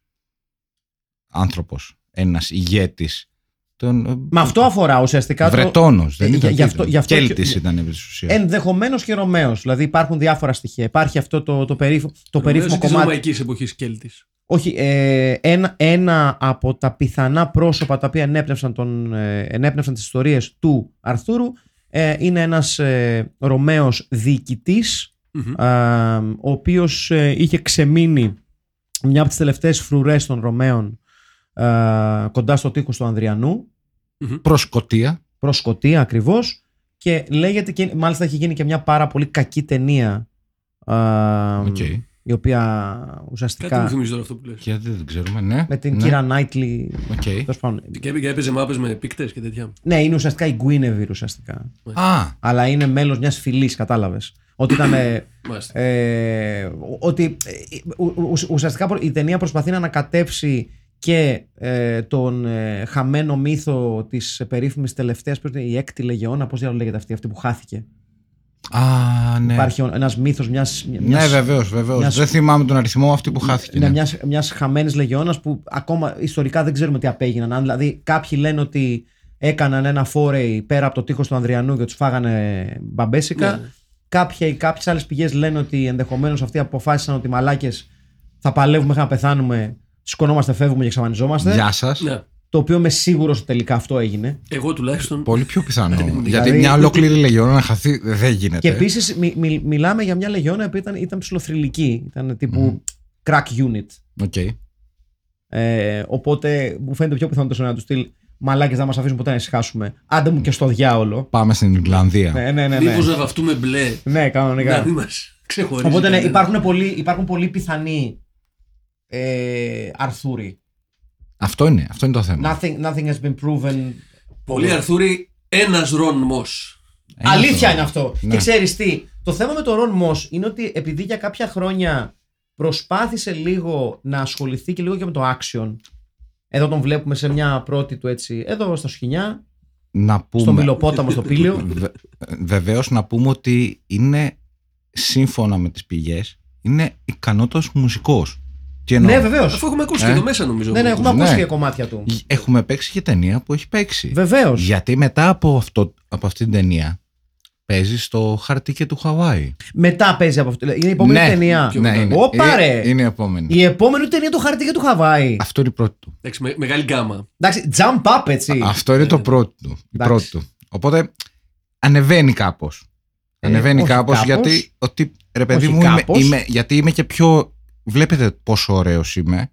άνθρωπος, ένας ηγέτης. Τον, ε, Με αυτό αφορά ουσιαστικά. το- Βρετόνος, δεν Ε, ήταν. γι' αυτό- γι' αυτό Κέλτης και- ήταν επί της ουσίας. Ενδεχομένως και Ρωμαίος. Δηλαδή υπάρχουν διάφορα στοιχεία. Υπάρχει αυτό το, το, περίφημο, το περίφημο τη κομμάτι. ρωμαϊκή εποχής Κέλτης. Όχι, ε, ένα, ένα από τα πιθανά πρόσωπα τα οποία ενέπνευσαν, τον, ε, ενέπνευσαν τις ιστορίες του Αρθούρου ε, είναι ένας ε, Ρωμαίος διοικητής α, ο οποίος ε, είχε ξεμείνει μια από τις τελευταίες φρουρές των Ρωμαίων α, κοντά στο τείχος του Αδριανού Προς Σκωτία. προς Σκωτία ακριβώς και λέγεται και μάλιστα έχει γίνει και μια πάρα πολύ κακή ταινία α, Οκ. η οποία Κάτι μου ουσιαστικά θυμίζει τώρα αυτό που λες. Γιατί δεν ξέρουμε, ναι. με την ναι. Κίρα Νάιτλι Οκ. τέλος πάντων. Και και έπαιζε μάπε με Πίκτες και τέτοια. Ναι, είναι ουσιαστικά η Γκουίνεβιρ ουσιαστικά. Α, Αλλά είναι μέλος μιας φυλής, κατάλαβες. Ότι ήταν. ε, Μάλιστα. ε, ότι ε, ου- ου- ουσιαστικά η ταινία προσπαθεί να ανακατέψει και ε, τον ε, χαμένο μύθο της περίφημης τελευταίας, πώς είναι, η έκτη λεγεώνα, πώς διάλογο λέγεται αυτή, αυτή που χάθηκε. α, ναι. Υπάρχει ο- ένας μύθος μιας... Ναι, μιας βεβαίως, βεβαίως. μιας- Δεν θυμάμαι τον αριθμό αυτή που χάθηκε. Ναι, ναι. μιας, μιας χαμένης λεγεώνας που ακόμα ιστορικά δεν ξέρουμε τι απέγιναν. Αν δηλαδή κάποιοι λένε ότι έκαναν ένα φόρεϊ πέρα από το τείχος του Ανδριανού και τους φάγανε μπαμπέσικα. Ναι, ναι. Κάποιοι, κάποιες άλλες πηγές λένε ότι ενδεχομένως αυτοί αποφάσισαν ότι μαλάκες θα παλεύουμε μέχρι να πεθάνουμε, σκονόμαστε, φεύγουμε και εξαφανιζόμαστε. Γεια σας. Ναι. Το οποίο είμαι σίγουρος ότι τελικά αυτό έγινε. Εγώ τουλάχιστον. Πολύ πιο πιθανό. Γιατί Δηλαδή- μια ολόκληρη λεγεώνα να χαθεί δεν γίνεται. Και επίσης μιλάμε για μια λεγεώνα που ήταν, ήταν ψιλοθρυλική. Ήταν τύπου crack unit. OK. Ε, οπότε μου φαίνεται πιο πιθανό το να τους στείλει μαλάκες δεν μας αφήσουν ποτέ να ησυχάσουμε. Άντε μου και στο διάολο. Πάμε στην Ιρλανδία. Ναι, ναι, ναι. Ναι, Μήπως να βαφτούμε μπλε. ναι Να κανονικά. μην μας ξεχωρίζει. Οπότε ναι, κανένα. υπάρχουν, πολύ, υπάρχουν πολύ πιθανοί ε, Αρθούροι. Αυτό είναι, αυτό είναι το θέμα. Nothing, nothing has been proven. Πολύ Αρθούρη, ένας Ρον Μό. Ένας Αλήθεια αυτό. είναι αυτό. Ναι. Και ξέρεις τι, το θέμα με τον Ρον Μος είναι ότι επειδή για κάποια χρόνια προσπάθησε λίγο να ασχοληθεί και λίγο και με το action. Εδώ τον βλέπουμε σε μια πρώτη του έτσι, εδώ στα σκηνιά, Να πούμε. στο Μιλοπόταμο, στο Πήλιο. Βεβαίως να πούμε ότι είναι σύμφωνα με τις πηγές είναι ικανότατος μουσικός. Τι εννοώ; ναι, βεβαίως. Αφού έχουμε ακούσει Ε; και εδώ μέσα νομίζω. Ναι, ναι, έχουμε Ναι. ακούσει και κομμάτια του. Έχουμε παίξει και ταινία που έχει παίξει. Βεβαίως. Γιατί μετά από, αυτό, από αυτή την ταινία παίζει στο χαρτί και του Χαβάη. Μετά παίζει από αυτό. Είναι η επόμενη ναι, ταινία. Ναι, είναι, Όπα, είναι, ρε. είναι η επόμενη. Η επόμενη ταινία του χαρτί και του Χαβάη. Αυτό είναι η πρώτη του. Εντάξει, με- μεγάλη γκάμα. Εντάξει, jump up έτσι. Αυτό είναι το πρώτο του. Η Εντάξει. πρώτη του. Οπότε ανεβαίνει κάπως. Ε, ανεβαίνει όχι κάπως κάπως. γιατί. Ότι, ρε παιδί Όχι μου, είμαι, κάπως. είμαι- γιατί είμαι και πιο. Βλέπετε πόσο ωραίος είμαι.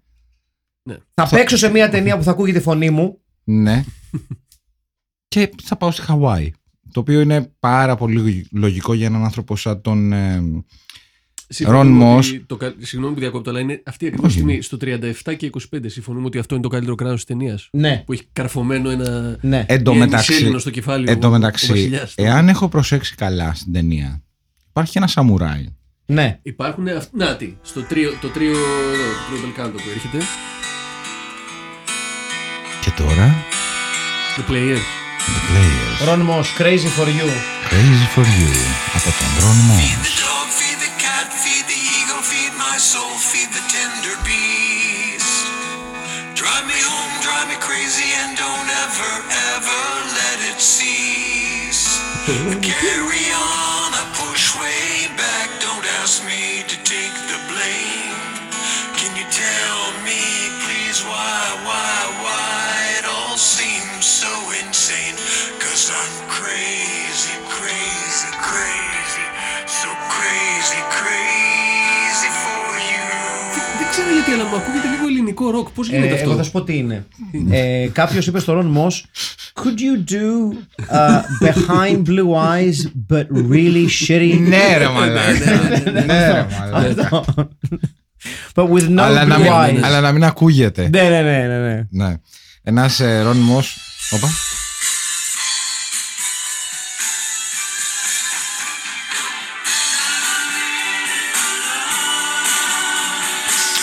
Θα παίξω σε μια ταινία που θα ακούγεται η φωνή μου. Ναι. και θα πάω στη Χαβάη. Το οποίο είναι πάρα πολύ λογικό για έναν άνθρωπο σαν τον. ε, Συμφωνούμε Ρον ότι Το, κα- συγγνώμη που διακόπτω, αλλά είναι αυτή ακριβώ Όχι. στιγμή. Στο 37 και 25 συμφωνούμε ότι αυτό είναι το καλύτερο κράνο της ταινίας. Ναι, Που έχει καρφωμένο ένα. ναι. εν τω μια μεταξύ, Μισέλινο στο κεφάλι. εν τω ο- ο μεταξύ, βασιλιάς. εάν έχω προσέξει καλά στην ταινία, υπάρχει ένα σαμουράι. Ναι. Υπάρχουν. αυ- Να τι, στο τρίο, το τρίο. εδώ, Το τρίο Μπελκάντο που έρχεται. Και τώρα, The Players. The Players. Ron Moss, crazy for you. Crazy for you από τον Ron Moss. The dog, feed the cat, feed the eagle, feed my soul, feed the tender beast. Drive me home, drive me crazy, and don't ever, ever let it cease. I carry on, I Δεν ξέρω γιατί, αλλά μου ακούγεται λίγο ελληνικό ροκ. Πώς γίνεται Ε, αυτό; εγώ θα σου πω τι είναι. ε, Κάποιος είπε στο Ron Moss, Could you do uh, behind blue eyes but really shitty? Ναι ρε μαλάκα. Ναι ρε μαλάκα. but with no Αλλά να blue μην- eyes. Αλλά να μην ακούγεται. Ναι, ναι, ναι, ναι, ναι. Ναι. Ένας ε, Ron Moss. Όπα.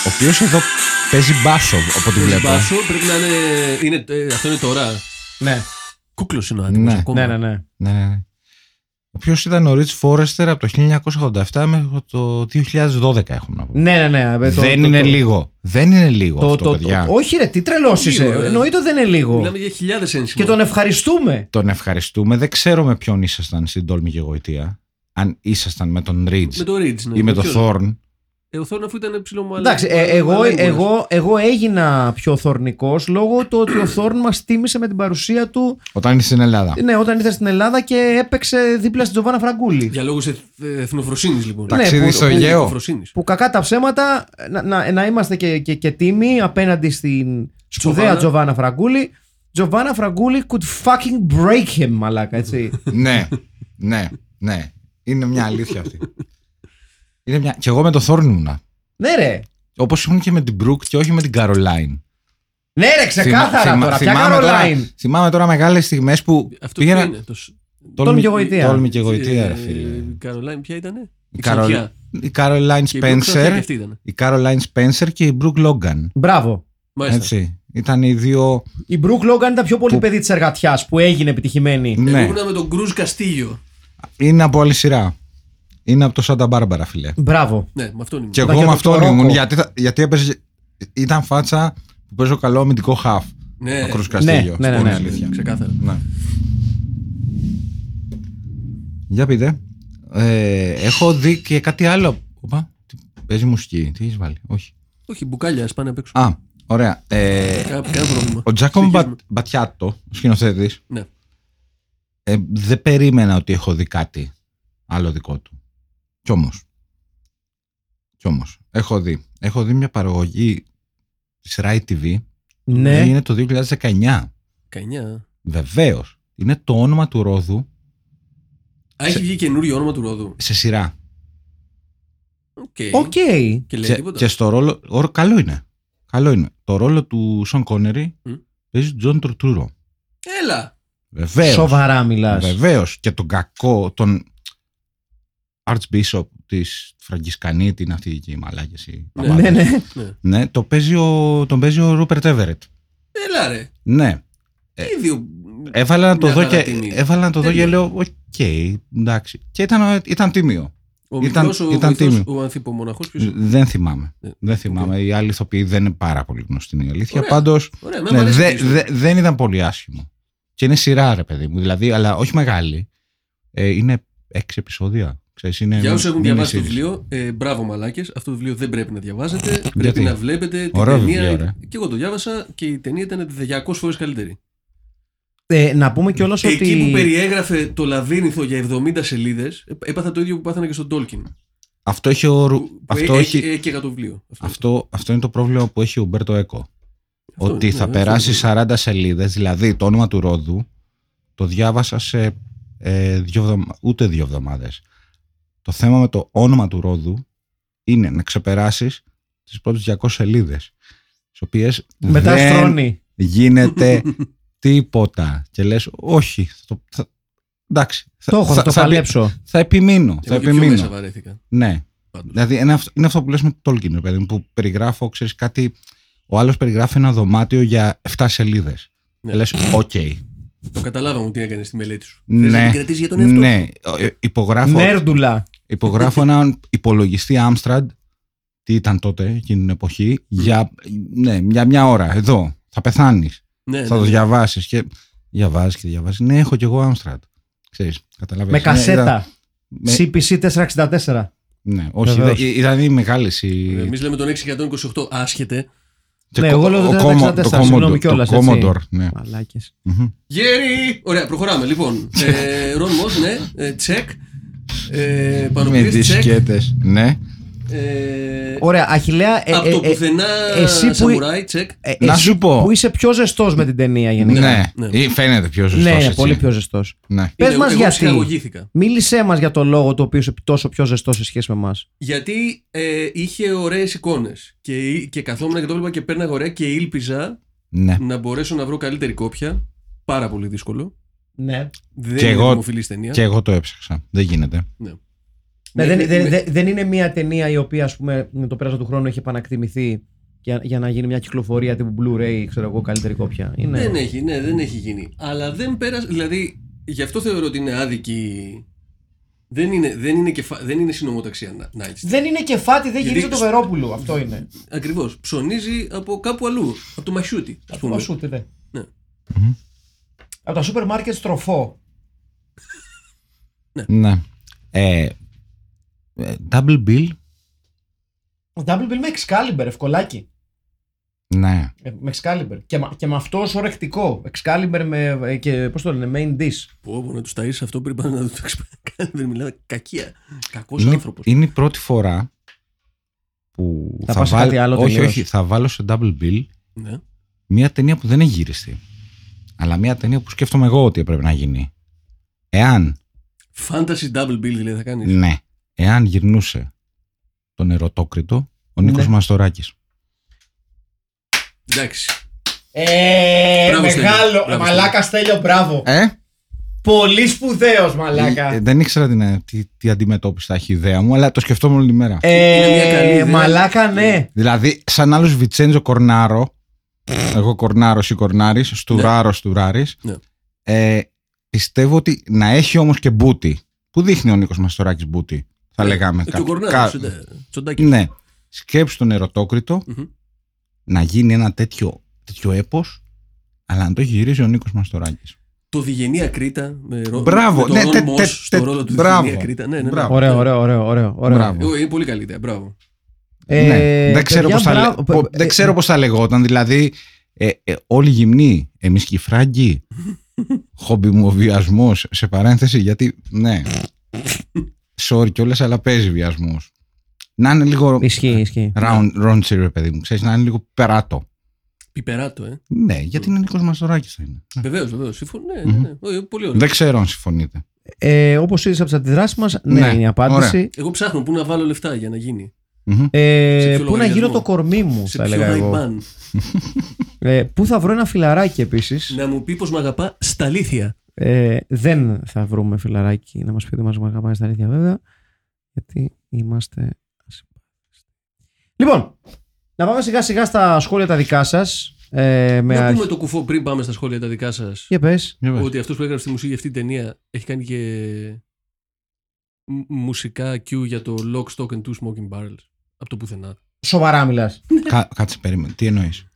Ο οποίος εδώ παίζει μπάσο, από ό,τι βλέπω. Μπάσο πρέπει να είναι. είναι ε, αυτό είναι τώρα. Ναι, Κούκλος είναι ο άτιμο Ναι. ακόμα. ναι, ναι. ναι. Ναι, ναι, ναι. Ο οποίος ήταν ο Ριτ Φόρεστερ από το 1987 μέχρι το 2012, έχουμε να πούμε. Ναι, ναι, ναι. ε, το- δεν το- είναι το- λίγο. Δεν είναι λίγο Το, αυτό, το, παιδιά. το- όχι, ρε, τι τρελός είσαι. Λίγο, ρε. Εννοείται ότι δεν είναι λίγο. Μιλάμε για χιλιάδες ένσημα. Και τον ευχαριστούμε. Τον ευχαριστούμε. Δεν ξέρω με ποιον ήσασταν στην Τόλμη και Γοητεία. Αν ήσασταν με τον Ριτ Με το Ridge. Ναι. ή με τον ποιον; Θόρν. Ε, ο Θόρν αφού ήταν ψηλό μου Εντάξει, ε, εγώ, εγώ, εγώ έγινα πιο θορνικό λόγω του ότι ο Θόρν μας τίμησε με την παρουσία του Όταν είναι στην Ελλάδα. ναι, όταν ήρθες στην Ελλάδα και έπαιξε δίπλα στην Τζοβάνα Φραγκούλη. Για λόγους εθνοφροσύνης λοιπόν. Ναι, Ταξίδι που- στο που- Αιγαίο. Εθνοφροσύνης. Που κακά τα ψέματα να, να, να είμαστε και, και, και τίμοι απέναντι στην σπουδαία Τζοβάνα. Τζοβάνα Φραγκούλη. Τζοβάνα Φραγκούλη could fucking break him, μαλάκα, έτσι. ναι, ναι, ναι. Είναι μια αλήθεια αυτή. Είναι μια... Και εγώ με τον Θόρν ήμουνα. ναι, ρε. Όπως ήμουν και με την Μπρουκ και όχι με την Καρολάιν. Ναι, ρε, ξεκάθαρα τώρα. Ποια θυμάμαι, τώρα, Καρολάιν. θυμάμαι τώρα μεγάλες στιγμές που Αυτό πήγαινα. ποιο είναι. Το... σ- Τόλμη και γοητεία. Τόλμη και γοητεία, ρε ε, φίλε. Η Καρολάιν ποια ήταν. Η, Καρολ... η Καρολάιν Και η Brooke Spencer και Σπένσερ. αυτή ήταν. Η Καρολάιν Σπένσερ και η Μπρουκ Λόγκαν. Μπράβο. Μάλιστα. Έτσι. Ήταν οι δύο. Η Μπρουκ Λόγκαν ήταν πιο πολύ Που- παιδί της εργατιάς που έγινε επιτυχημένη. Εγώ Ναι, ήμουν με τον Κρούζ Καστίγιο. είναι από άλλη σειρά. Είναι από το Σάντα Μπάρμπαρα, φίλε. Μπράβο. Ναι, με αυτόν ήμουν. Και Ήταν εγώ και με το αυτόν Τωρόκο. ήμουν γιατί, θα- γιατί έπαιζε. Ήταν φάτσα που παίζω καλό αμυντικό χαφ. Ναι, ο Κρuz Καστίγιο. ναι, ναι, στην ναι. αλήθεια. ξεκάθαρα. Ναι. Για πείτε. Ε, έχω δει και κάτι άλλο. Οπα, τι- παίζει μουσική. Τι έχεις βάλει; Όχι. Όχι, μπουκάλια, πάνε απ' έξω. Α, ωραία. Ε, Κα- Κανένα πρόβλημα. ο Τζάκομ Συνεχίζουμε. Μπατιάτο, ο σκηνοθέτης, Ναι. ε, δεν περίμενα ότι έχω δει κάτι άλλο δικό του. Κι όμως. Κι όμως. Έχω δει. Έχω δει μια παραγωγή της Rai TV. Ναι. Είναι το 2019. 19. Βεβαίως. Είναι το όνομα του Ρόδου Α, έχει βγει καινούριο όνομα του Ρόδου. σε σειρά. OK. OK. Και λέει Και, τίποτα. και στο ρόλο. ο- καλό είναι. Καλό είναι. Το ρόλο του Σον Κόνερι Μμ. παίζει Τζον Τουρτούρο. Έλα. Βεβαίως. Σοβαρά μιλάς. Βεβαίως. Και τον κακό, τον Archbishop της Φραγκισκανή, την αυτή εκεί η μαλάκες, η Ναι. παπάδες. Ναι, ναι. Ναι. Ναι, το παίζει ο, τον παίζει ο Ρούπερτ Έβερετ. Έλα ρε. Ναι. Και οι δύο. Έβαλα να το Μια δω χαρά και, τιμή. έβαλα να το δω και Τέλεια. λέω, οκ, εντάξει. Και ήταν, ήταν τίμιο. Ο Ήταν- μικρός, ο ήταν βοηθός, τίμιο. ο ανθίπομοναχός ποιος είναι; Δεν θυμάμαι. Ναι. Δεν θυμάμαι. Οι άλλοι ηθοποιοί δεν είναι πάρα πολύ γνωστοί, είναι η αλήθεια. Ωραία. Πάντως, Ωραία, εμένα μου ναι, αρέσει δε- η ιστορία. δε- δεν ήταν πολύ άσχημο. Και είναι σειρά, ρε παιδί μου. Δηλαδή, αλλά όχι μεγάλη. Ε, είναι έξι επεισόδια. Ξέρεις, είναι Για όσους έχουν mini διαβάσει το series. βιβλίο, ε, μπράβο μαλάκες. Αυτό το βιβλίο δεν πρέπει να διαβάζετε. Πρέπει Γιατί; να βλέπετε την Ωραίο ταινία. βιβλίο, ρε. και εγώ το διάβασα και η ταινία ήταν 200 φορές καλύτερη. Ε, να πούμε κιόλας ότι. Εκεί που περιέγραφε το λαβύρινθο για 70 σελίδες, έπαθα το ίδιο που πάθανα και στον Τόλκιν. Αυτό, έχει ο, Ρου- Που- που αυτό, έ- έχει, έ- έκαιγα το βιβλίο. Αυτό. αυτό, αυτό είναι το πρόβλημα που έχει ο Μπέρτο Έκο. Αυτό ότι είναι, θα ναι, περάσει αυτό 40 σελίδες, δηλαδή το όνομα του Ρόδου, το διάβασα σε ε, δύο εβδομα- ούτε δύο εβδομάδες. Το θέμα με το όνομα του Ρόδου είναι να ξεπεράσεις τις πρώτες 200 σελίδες. Τις οποίες Μετά δεν στρώνει. γίνεται τίποτα. Και λες, όχι. Θα το, θα, εντάξει. Το έχω, θα το επι- παλέψω. θα επιμείνω. Θα Εγώ και πιο μέσα επιμείνω. βαρέθηκα. Ναι. πάντως. Δηλαδή είναι αυτό, είναι αυτό που λες με το Tolkien, ρε παιδί μου, που περιγράφω, ξέρεις κάτι, ο άλλος περιγράφει ένα δωμάτιο για 7 σελίδες. Ναι. Και λες, οκ. Το καταλάβαμε τι έκανε στη μελέτη σου. Ναι. Θες να την κρατήσεις για τον εαυτό Ναι, ε, υπογράφω, Νέρντουλα. υπογράφω έναν υπολογιστή Amstrad, τι ήταν τότε, εκείνη την εποχή, για, ναι, για μια ώρα, εδώ, θα πεθάνεις, Ναι, θα ναι, το ναι. διαβάσεις και διαβάζεις και διαβάζεις. Ναι, έχω κι εγώ Amstrad. Ξέρεις, καταλαβαίνεις. Με Ναι, κασέτα. ήταν- με- CPC 464. ναι, όχι, Βεβαίως. ήταν, ήταν οι μεγάλες οι... Εμείς λέμε τον 6128 άσχετε. Και Ναι, κο- εγώ λέω το ο 464, Commodore, συγγνώμη το κιόλας, έτσι. Commodore, ναι. Μαλάκες. Μμμ. Γέρι! Ωραία, προχωράμε. Λοιπόν, ε, Ρον Μος, ναι, ε, τσεκ. Ε, Με Πανοπλήρης, τσεκ. δισκέτες, ναι. Ε, Ωραία, Αχιλέα. ε, από ε, το ε, πουθενά εσύ που- σαμουράι, τσεκ. ε, Να εσύ σου πω. Που είσαι πιο ζεστός με την ταινία γενικά. Ναι, ναι. Ή φαίνεται πιο ζωστός Ναι, είναι έτσι. πολύ πιο ζεστός. Ναι. Πες Είναι- μας εγώ γιατί. ψυχαγωγήθηκα. Μίλησέ μας για το λόγο το οποίο είσαι τόσο πιο ζεστός σε σχέση με εμάς. Γιατί ε, είχε ωραίες εικόνες. Και, και καθόμουν και το έβλεπα και πέρναγα ωραία και ήλπιζα ναι. να μπορέσω να βρω καλύτερη κόπια. Πάρα πολύ δύσκολο. Ναι. Δεν Και είναι εγώ- δημοφιλής ταινία. Και εγώ το έψαξα. Δεν γίνεται. Ναι, Μέχρι- δεν, δεν, με- δεν- δεν είναι μια ταινία η οποία ας πούμε, με το πέρασμα του χρόνου έχει επανακτιμηθεί για, για να γίνει μια κυκλοφορία τύπου Blu-ray, ξέρω εγώ, καλύτερη κόπια. Είναι... Δεν έχει, ναι, δεν έχει γίνει. Αλλά δεν πέρασε. Δηλαδή, γι' αυτό θεωρώ ότι είναι άδικη. Δεν είναι, δεν είναι, κεφα... δεν είναι συνομοταξία να, να έχεις. Δεν είναι κεφάτι, δεν Γιατί γυρίζει το στο- Βερόπουλο. Αυτό είναι. Ακριβώς. Ψωνίζει από κάπου αλλού. Από το μασιούτι. ας πούμε. Αυτό ούτε δε. Ναι. Από τα σούπερ μάρκετ στροφό. Ναι. Ε, ε, double bill. Double bill με Excalibur, ευκολάκι. Ναι. Ε, Με Excalibur. Και, μα- και με αυτό ως ορεκτικό. Excalibur με. ε, και πώς το λένε, main dish. Πω, πω, να τους ταΐσεις αυτό πρέπει να το κάνει. Μιλάμε κακία. Κακός Είναι, άνθρωπος. είναι η πρώτη φορά που Θα πας σε κάτι άλλο όχι, τελείως. όχι, θα βάλω σε double bill Ναι. μια ταινία που δεν έχει γυριστεί. Αλλά μια ταινία που σκέφτομαι εγώ ότι έπρεπε να γίνει. Εάν, Fantasy double bill δηλαδή θα κάνεις. ναι, εάν γυρνούσε τον ερωτόκριτο ο Νίκος Ναι. Μαστοράκης. Εντάξει. Ε, Μπράβο, μεγάλο. Στέλιο. Μπράβο, μαλάκα Στέλιο, μπράβο. Ε, Πολύ σπουδαίος μαλάκα. ε, δεν ήξερα την, τι, τι αντιμετώπιση θα έχει η ιδέα μου, αλλά το σκεφτόμουν όλη τη μέρα. Είναι μια καλή Ε, ιδέα. μαλάκα, ναι. Δηλαδή, σαν άλλος Βιτσέντζο Κορνάρο, εγώ Κορνάρος ή Κορνάρης, Στουράρος Στουράρης, Ναι. ε, πιστεύω ότι να έχει όμως και μπούτι. Πού δείχνει ο Νίκος Μαστοράκης μπούτι, θα λέγαμε. Ε, Και κα- ο Κορνάρος. κα- ναι. Τσοντάκι. Ναι. Σκέψου τον ερωτόκριτο Μμμ. να γίνει ένα τέτοιο, τέτοιο έπος, αλλά να το έχει γυρίσει ο Νίκος Μαστοράκης. Το Διγενή Ακρίτα. Με ρο... Μπράβο, με τον ναι, Ρον τε- Μος τε- στο τε- ρόλο του μπράβο. Διγενή Ακρίτα. Ναι, ναι, ναι. Μπράβο. Ωραίο, ωραίο, ωραίο. ωραίο, ωραίο. Μπράβο. Ε, Είναι πολύ καλή ιδέα. Μπράβο. Ε, ναι. δεν, ξέρω παιδιά, πώς θα, λέ- μπράβο. πο- Ε, δεν ξέρω πώς θα λεγόταν. Δηλαδή, ε, ε, όλοι γυμνοί, εμείς και οι φράγκοι, χομπιμοβιασμός, σε παρένθεση, γιατί, ναι, sorry κιόλας, αλλά παίζει βιασμός. Να είναι λίγο Ισχύει, ισχύει. round, round ρε παιδί μου, ξέρεις, να είναι λίγο περάτο. Πιπεράτο, ε. Ναι, γιατί είναι Νίκος Μαστοράκης θα είναι. Βεβαίως, βεβαίως. Συμφωνώ. Ναι, ναι, ναι. Ε, Πολύ ωραίο. Δεν ξέρω αν συμφωνείτε. Ε, Όπως είδε από τις αντιδράσεις μας, ναι, Ναι, είναι η απάντηση. Εγώ ψάχνω πού να βάλω λεφτά για να γίνει. Μμμ. Ε, Σε ποιο πού να λογαριασμό; γύρω το κορμί μου, Σε θα ποιο έλεγα εγώ. IBAN. Ε, πού θα βρω ένα φιλαράκι επίσης; Να μου πει πως με αγαπά στα αλήθεια. Ε, δεν θα βρούμε φιλαράκι να μας πει ότι μας αγαπάει στα αλήθεια, βέβαια. Γιατί είμαστε ασυμπάθιστοι. Λοιπόν, να πάμε σιγά σιγά στα σχόλια τα δικά σας. Ε, με Να αρχ- πούμε το κουφό πριν πάμε στα σχόλια τα δικά σας. Για πες. Για πες. Ότι αυτός που έγραψε τη μουσική για αυτή την ταινία έχει κάνει και μ- μουσικά Q για το Lock, Stock and Two Smoking Barrels. Από το πουθενά. Σοβαρά μιλάς. Κα- Κάτσε, περίμενε. Τι εννοείς;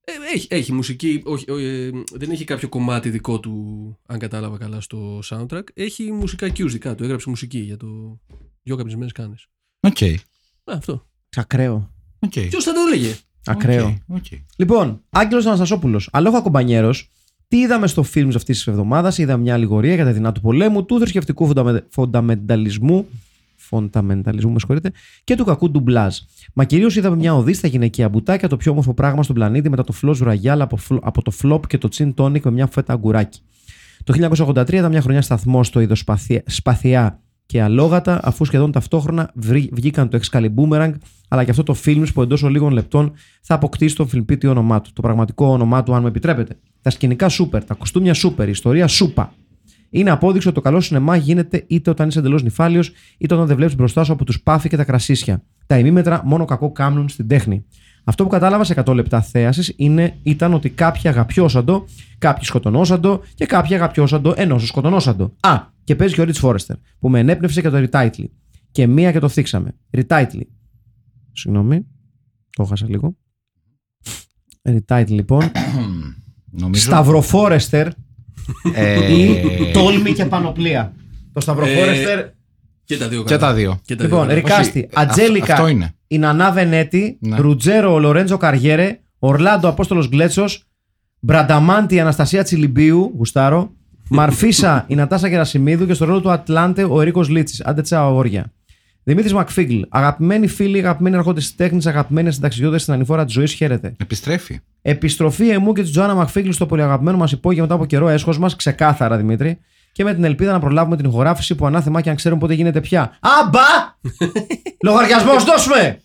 Ε, έχει, έχει μουσική, όχι, όχι, ε, δεν έχει κάποιο κομμάτι δικό του, αν κατάλαβα καλά, στο soundtrack. Έχει μουσικά cues δικά του. Έγραψε μουσική για το δυο καπνισμένε κάνε. Οκ. Αυτό. Ακραίο. Οκ. Ποιος θα το έλεγε; Ακραίο. OK, OK. Λοιπόν, Άγγελος Αναστασόπουλο. Aloha compañeros. Τι είδαμε στο φιλμ αυτής της εβδομάδας; Είδαμε μια αλληγορία για τα δεινά του πολέμου, του θρησκευτικού φονταμε- φονταμενταλισμού. Φονταμενταλισμού, με συγχωρείτε, και του κακού ντουμπλάζ. Μα κυρίως είδαμε μια οδή στα γυναικεία μπουτάκια, το πιο όμορφο πράγμα στον πλανήτη, μετά το φλό ραγιάλ από, φλ- από το φλόπ και το τσιν τόνικ με μια φέτα αγκουράκι. Το 1983 ήταν μια χρονιά σταθμό στο είδος σπαθιά και αλόγατα, αφού σχεδόν ταυτόχρονα βρή- βγήκαν το Excalibur αλλά και αυτό το φιλμ που εντός λίγων λεπτών θα αποκτήσει το φιλμπίτι όνομά του. Το πραγματικό όνομά του, αν με επιτρέπετε. Τα σκηνικά σούπερ, τα κοστούμια σούπερ, η ιστορία σούπα. Είναι απόδειξη ότι το καλό σινεμά γίνεται είτε όταν είσαι εντελώς νυφάλιος, είτε όταν δεν βλέπεις μπροστά σου από τους πάφοι και τα κρασίσια. Τα ημίμετρα μόνο κακό κάνουν στην τέχνη. Αυτό που κατάλαβα σε 100 λεπτά θέασης ήταν ότι κάποιοι αγαπιώσαντο, κάποιοι σκοτωνόσαντο και κάποιοι αγαπιώσαντο ενώ σου σκοτωνόσαντο. Α, και παίζει και ο Ριτς Φόρεστερ, που με ενέπνευσε και το Retitle. Και μία και το θίξαμε. Retitle. Συγγνώμη, το χάσα λίγο. Retitle λοιπόν. Νομίζω. Σταυροφόρεστερ Ε, ή τόλμη και πανοπλία. Το Σταυροφόρεστερ. Και τα δύο Και τα δύο. Και τα Λοιπόν, δύο. Recasting, Όχι, αυτό- Αντζέλικα, αυτό είναι. η Νανά Βενέτη, Ναι. Ρουτζέρο Λορέντζο Καριέρε, Ορλάντο Απόστολος Γκλέτσος, Μπρανταμάντη η Αναστασία Τσιλιμπίου, Γουστάρω, Μαρφίσα η Νατάσα Γερασιμίδου και στο ρόλο του Ατλάντε ο Ερίκος Λίτσης. Άντε τσα αγόρια. Δημήτρης Μακφίγκλ, αγαπημένοι φίλοι, αγαπημένοι άρχοντες της τέχνης, αγαπημένοι συνταξιδιώτες στην ανηφόρα της ζωής, χαίρετε. Επιστρέφει. Επιστροφή εμού και της Τζοάννα Μακφίγκλ στο πολυαγαπημένο μας υπόγειο μετά από καιρό έσχος μας, ξεκάθαρα Δημήτρη, και με την ελπίδα να προλάβουμε την ηχογράφηση που ανάθεμα και αν ξέρουν πότε γίνεται πια. Αμπα! Λογαριασμός, δώσουμε!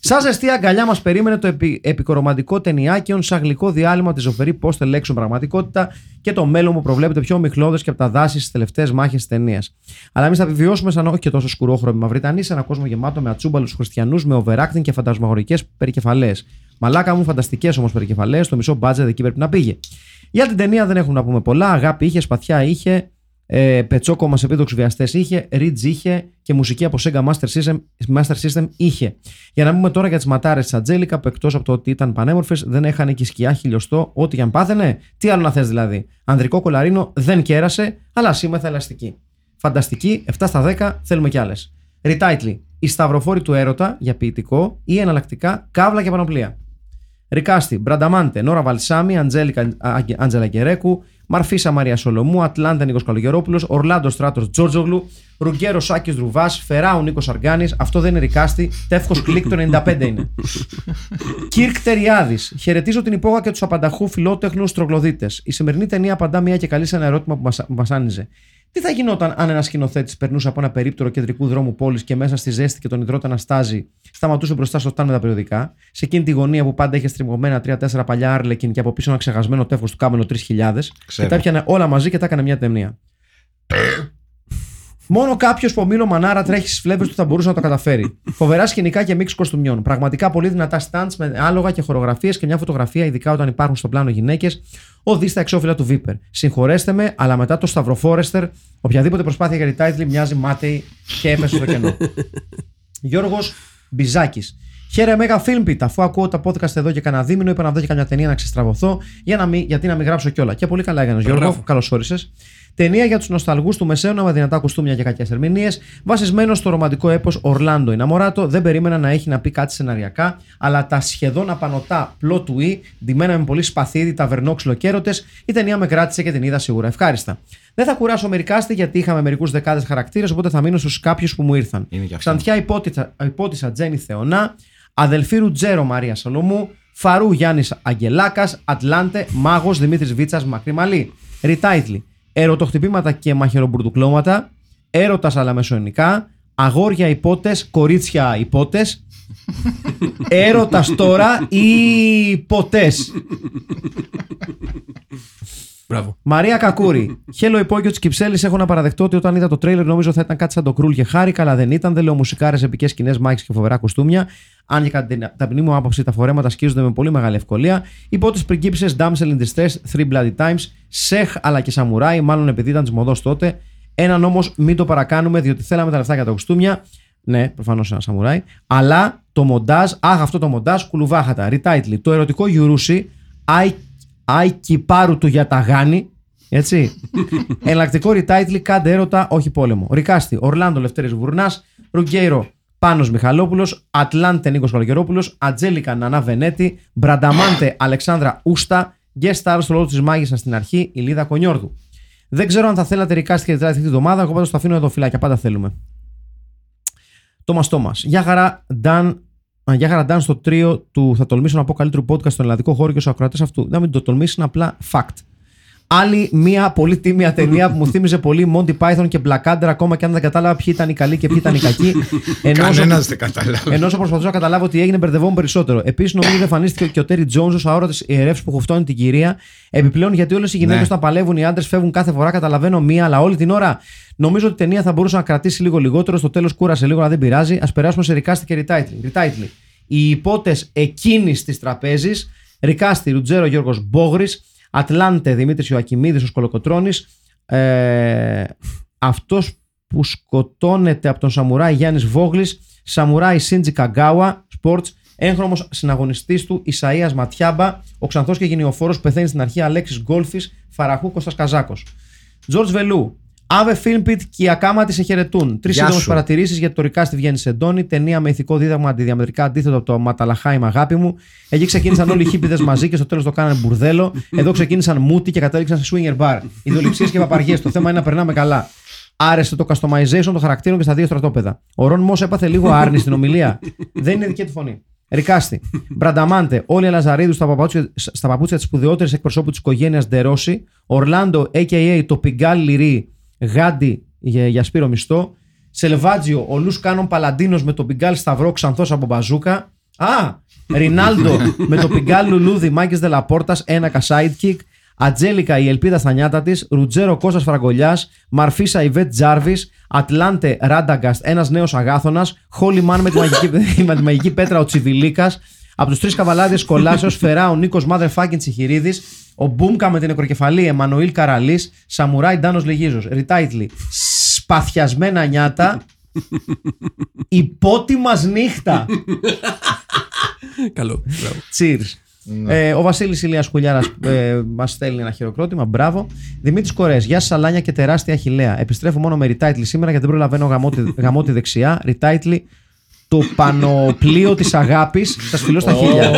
Σαν ζεστή αγκαλιά μας περίμενε το επι, επικορομαντικό ταινιάκιον, σαν γλυκό διάλειμμα της ζωφερή πώς τελέξουν πραγματικότητα και το μέλλον μου προβλέπεται πιο ομιχλώδε και από τα δάσης στις τελευταίες μάχες της ταινίας. Αλλά εμείς θα επιβιώσουμε σαν όχι και τόσο σκουρόχρωμοι Μαυριτανοί, σε ένα κόσμο γεμάτο με ατσούμπαλους χριστιανούς, με overacting και φαντασμαγορικέ περικεφαλές. Μαλάκα μου, φανταστικές όμως περικεφαλές, το μισό μπάτζετ εκεί πρέπει να πήγε. Για την ταινία δεν έχουμε να πούμε πολλά. Αγάπη είχε, σπαθιά είχε, ε, πετσόκομα σε επίδοξου βιαστές είχε, Ridge είχε και μουσική από Sega Master System, Master System είχε. Για να πούμε τώρα για τις ματάρες της Ατζέλικα που εκτός από το ότι ήταν πανέμορφες δεν έχανε και σκιά χιλιοστό, ό,τι για αν πάθαινε. Τι άλλο να θες δηλαδή. Ανδρικό κολαρίνο δεν κέρασε, αλλά σήμεθα ελαστική. Φανταστική, 7 στα 10, θέλουμε κι άλλες. Retitle. Η σταυροφόρη του έρωτα για ποιητικό ή εναλλακτικά καύλα και πανοπλία. Recasting, Μπρανταμάντε, Νόρα Βαλσάμι, Αντζέλικα Άντζελα Γκερέκου, Μαρφίσα Μαρία Σολομού, Ατλάντα Νίκος Καλογερόπουλος, Ορλάντο Στράτος Τζόρτζογλου, Ρουγκέρο Σάκης Ρουβάς, Φεράου Νίκος Αργάνης. Αυτό δεν είναι recasting, τεύχος Κλικ το 95 είναι. Κύρκ Τεριάδης. Χαιρετίζω την υπόγα και τους απανταχού φιλότεχνους τρωγλοδύτες. Η σημερινή ταινία απαντά μια και καλή σε ένα ερώτημα που μας βασάνιζε. Τι θα γινόταν αν ένας σκηνοθέτης περνούσε από ένα περίπτερο κεντρικού δρόμου πόλης και μέσα στη ζέστη και τον ιδρώτα να στάζει, σταματούσε μπροστά στο σταντ με τα περιοδικά, σε εκείνη τη γωνία που πάντα είχε στριμωγμένα 3-4 παλιά Άρλεκιν και από πίσω ένα ξεχασμένο τεύχος του κάμενο 3000, και τα έπιανε όλα μαζί και τα έκανε μια ταινία. Μόνο κάποιος που ο Μίλο Μανάρα τρέχει στις φλέβες του θα μπορούσε να το καταφέρει. Φοβερά σκηνικά και μίξ κοστούμιών. Πραγματικά πολύ δυνατά stunts με άλογα και χορογραφίες και μια φωτογραφία, ειδικά όταν υπάρχουν στο πλάνο γυναίκες, οδεί στα εξώφυλλα του Βίπερ. Συγχωρέστε με, αλλά μετά το Σταυροφόρεστερ, οποιαδήποτε προσπάθεια για retitle μοιάζει μάταιη και έπεσε στο κενό. Γιώργος Μπιζάκης. Χαίρε Μέγα Filmpit, αφού ακούω τα podcast εδώ και κανένα δίμηνο, είπα να δω και καμιά ταινία να ξεστραβωθώ, για να μην, γιατί να μην γράψω κιόλα. Και πολύ καλά έκανες Γιώργο, καλώς όρισες. Ταινία για τους νοσταλγούς του Μεσαίωνα με δυνατά κουστούμια και κακές ερμηνείες. Βασισμένο στο ρομαντικό έπος Ορλάντο Ιναμοράτο. Δεν περίμενα να έχει να πει κάτι σεναριακά, αλλά τα σχεδόν απανωτά plot twist, ντυμένα με πολύ σπαθίδι, ταβερνόξυλο και έρωτες, η ταινία με κράτησε και την είδα σίγουρα ευχάριστα. Δεν θα κουράσω με recasting γιατί είχαμε μερικούς δεκάδες χαρακτήρες, οπότε θα μείνω στους κάποιους που μου ήρθαν. Είναι και αυτό. Ξανθιά ιππότισσα, ιππότισσα Τζένι Θεονά, αδελφή Ρουτζέρο Μαρία Σολομού, Φαρού Γιάννης Αγγελάκας, Ατλάντε, Μάγος Δημήτρης Βίτσας Μακρυμαλή. Ριτάιτλι. Ερωτοχτυπήματα και μαχαιρομπουρτουκλώματα. Έρωτας αλλά μεσοενικά. Αγόρια υπότε, κορίτσια υπότε. Έρωτας τώρα ή ποτές. Μπράβο. Μαρία Κακούρη. Χέλο υπόγειο της Κυψέλης. Έχω να παραδεχτώ ότι όταν είδα το τρέιλερ νομίζω θα ήταν κάτι σαν το κρούλ και χάρηκα, αλλά δεν ήταν. Δεν λέω μουσικάρες, επικές σκηνές, μάχες και φοβερά κοστούμια. Αν και κατά την ταπεινή μου άποψη τα φορέματα σκίζονται με πολύ μεγάλη ευκολία. Οι πρώτε πριγκίψε Damsel in Distress, Three Bloody Times, Σεΐχ αλλά και Σαμουράι, μάλλον επειδή ήταν της μοδός τότε. Έναν όμως μην το παρακάνουμε, διότι θέλαμε τα λεφτά για τα κοστούμια. Ναι, προφανώς ένα σαμουράι. Αλλά το μοντάζ, αχ, αυτό το μοντάζ, κουλουβάχατα. Retitle. Το ερωτικό γιουρούσι, Άι, άι κυπάρου του για τα γάνη. Έτσι. Εναλλακτικό retitle, κάντε έρωτα, όχι πόλεμο. Recasting, Ορλάντο Λευτέρης Βουρνάς, Ρουγκέιρο Πάνος Μιχαλόπουλος, Ατλάντε Νίκος Καλογερόπουλος, Αντζέλικα Νανά Βενέτη, Μπρανταμάντε Αλεξάνδρα Ούστα, guest star στο ρόλο της Μάγισσας στην αρχή, η Λίδα Κονιόρδου. Δεν ξέρω αν θα θέλατε ρικάστη και τετράτη αυτή τη εβδομάδα, εγώ πάντως το αφήνω εδώ φυλάκια, πάντα θέλουμε. Τόμας Τόμας. Γεια χαρά, Νταν. Α, Γεια χαρά, Νταν, στο τρίο του Θα τολμήσω να πω καλύτερο podcast στον ελληνικό χώρο και στους ακροατές αυτού. Να μην το τολμήσει, είναι απλά fact. Άλλη μία πολύ τίμια ταινία που μου θύμιζε πολύ Monty Python και Black Adder, ακόμα και αν δεν κατάλαβα ποιοι ήταν οι καλοί και ποιοι ήταν οι κακοί. Ενώ όσο- Κανένας δεν καταλάβει. ενώ όσο προσπαθούσα να καταλάβω τι έγινε, μπερδευόμουν περισσότερο. Επίσης, νομίζω ότι εμφανίστηκε και ο Τέρι Τζόνζ ως αόρατης ιερεύση που χουφτώνει την κυρία. Επιπλέον, γιατί όλες οι γυναίκες Ναι. όταν παλεύουν, οι άντρες φεύγουν κάθε φορά, καταλαβαίνω μία, αλλά όλη την ώρα. Νομίζω ότι η ταινία θα μπορούσε να κρατήσει λίγο λιγότερο. Στο τέλος κούρασε λίγο, αλλά δεν πειράζει. Ας περάσουμε σε recasting και retitle. retitle. Οι ιππότες εκείνης της τραπέζης, Recasting Ρουτζέρο Γιώργος Μπόγρης, Ατλάντε Δημήτρης Ιωακειμίδης ο Κολοκοτρόνη, ε, αυτός που σκοτώνεται από τον Σαμουράι Γιάννης Βόγλης, Σαμουράι Σίντζι Καγκάουα, Sports, έγχρωμος συναγωνιστής του Ισαία Ματιάμπα, ο ξανθός και γενειοφόρος που πεθαίνει στην αρχή Αλέξης Γκόλφης, Φαραχού Κώστα Καζάκος. Τζορτζ Βελού. Αβε Φίλμπιτ και οι ακάματοι σε χαιρετούν. Τρεις Γεια σύντομες σου. παρατηρήσεις γιατί το recasting βγαίνει σεντόνι. Ταινία με ηθικό δίδαγμα αντιδιαμετρικά αντίθετο από το Ματαλαχάιμ αγάπη μου. Εκεί ξεκίνησαν όλοι οι χίπηδες μαζί και στο τέλος το κάνανε μπουρδέλο. Εδώ ξεκίνησαν μούτι και κατέληξαν σε swinger bar. Ιδεοληψίες και παπαριές. Το θέμα είναι να περνάμε καλά. Άρεσε το customization των χαρακτήρων και στα δύο στρατόπεδα. Ο Ρον Μος έπαθε λίγο Άρνι στην ομιλία. Δεν είναι δική του φωνή. Ρικάστη. Μπρανταμάντε. Όλοι οι Λαζαρίδους στα παπούτσια, στα παπούτσια της σπουδαιότερης εκπροσώπου της οικογένειας Ντερόση. Ορλάντο, a.k.a. το Πιγκάλι Λυρί. Γάντι για, για Σπύρο Μισθό. Σελβάτζιο, ο Λου Κάνον Παλαντίνος με τον Πιγκάλ Σταυρό ξανθός από μπαζούκα. Α! Ρινάλντο με το πιγκάλι λουλούδι Μάγκε Δελαπόρτας, ένακα sidekick. Ατζέλικα η ελπίδα στα νιάτα της. Ρουτζέρο Κώστας Φραγκολιάς. Μαρφίσα Ιβέτ Τζάρβις. Ατλάντε Ράνταγκαστ, ένας νέος αγάθονα. Χόλι Μαν με τη μαγική, με τη μαγική πέτρα ο Τσιβιλίκας. Από τους τρεις καβαλάδες Κολάσεως Φερά ο Νίκος Motherfucking Τσιχυρίδης. Ο Μπούμκα με την νεκροκεφαλή Εμμανουήλ Καραλής. Σαμουράι Ντάνος Λεγίζο. Ριτάιτλι. Σπαθιασμένα νιάτα. Η πότη μα νύχτα. Καλό. Μπράβο. Cheers. Ε, ο Βασίλης Ηλίας Κουλιάρα ε, μας στέλνει ένα χειροκρότημα. Μπράβο. Δημήτρης Κορές. Γεια σας, Αλάνια και τεράστια χιλέα. Επιστρέφω μόνο με retitle σήμερα γιατί δεν προλαβαίνω γαμώτη, γαμώτη δεξιά. Retitle το πανοπλίο της αγάπης. Σας φιλώ στα χίλια.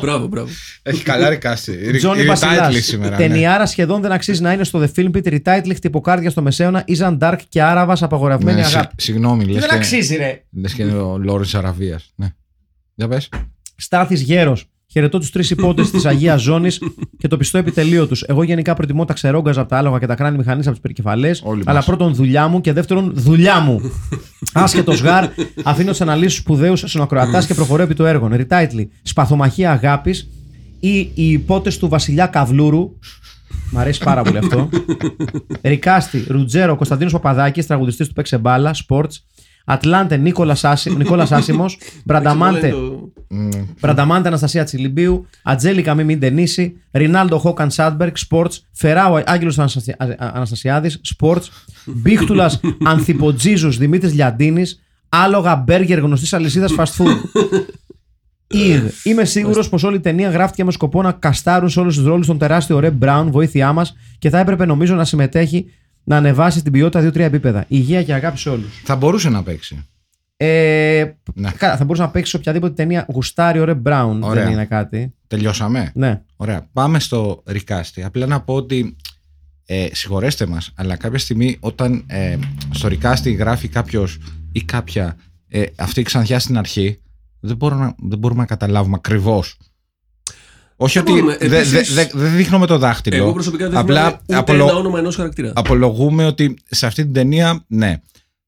Μπράβο, μπράβο. Έχει καλά ρικάσει. Τζόνι Retitle Βασιλάς. σήμερα. ναι. Ταινιάρα σχεδόν δεν αξίζει να είναι στο The Film Pit. Retitle χτυποκάρδια στο μεσαίωνα. Ιζαν Dark και Άραβας απαγορευμένη Ναι, συ- αγάπη. Συγγνώμη, λες Δεν και, αξίζει, ρε. λες και είναι ο Λόρις Αραβίας. Ναι. Για πες. Στάθης Γέρος. Χαιρετώ τους τρεις υπότε της Αγίας Ζώνης και το πιστό επιτελείο τους. Εγώ γενικά προτιμώ τα ξερόγκαζα από τα άλογα και τα κράνη μηχανής από τις περικεφαλές. Όλοι Αλλά μας. πρώτον δουλειά μου και δεύτερον δουλειά μου. Άσχετος γάρ, αφήνω τις αναλύσεις σπουδαίους συνακροατές και προχωρώ επί του έργων. Retitling, Σπαθομαχία Αγάπης ή οι ιππότες του Βασιλιά Καβλούρου. Μ' αρέσει πάρα πολύ αυτό. Recasting, Ρουτζέρο, Κωνσταντίνος Παπαδάκης, τραγουδιστής του Παίξε Μπάλα, Sports. Ατλάντε, Νίκολας Άσιμος. Μπρανταμάντε, Το- Μμ, Μπρανταμάντε Αναστασία Τσιλιμπίου, Ατζέλικα Μίμη Ντενίση, Ρινάλντο Χόκαν Σάντμπεργκ, Sports, Φεράου Άγγελος Αναστασιάδης, Sports, Μπίχτουλας Ανθιποτζίζου Δημήτρης Λιαντίνης, Άλογα Μπέργκερ γνωστής αλυσίδας fast food. Ιγ. Είμαι σίγουρος πως όλη η ταινία γράφτηκε με σκοπό να καστάρουν σε όλους τους ρόλους τον τεράστιο Ρε Μπράουν, βοήθειά μας, και θα έπρεπε νομίζω να συμμετέχει να ανεβάσει την ποιότητα 2-3 επίπεδα. Υγεία και αγάπη σε όλους. Θα μπορούσε να παίξει. Ε, Ναι. καλά, θα μπορούσε να παίξει σε οποιαδήποτε ταινία γουστάρει ο Ρε Μπράουν. Ωραία. Δεν είναι κάτι. Τελειώσαμε; Ναι. Ωραία. Πάμε στο Ρικάστη. Απλά να πω ότι ε, συγχωρέστε μας, αλλά κάποια στιγμή όταν ε, στο Ρικάστη γράφει κάποιος ή κάποια ε, αυτή η ξανθιά στην αρχή, δεν, μπορώ να, δεν μπορούμε να καταλάβουμε ακριβώς. Όχι Δεν ότι μπορούμε. δεν δε, Επίσης, δε, δεν δείχνω με το δάχτυλο. Εγώ προσωπικά δεν Απλά θυμάμαι ούτε απολο- ένα όνομα ενός χαρακτήρα. απολογούμε ότι σε αυτή την ταινία, ναι.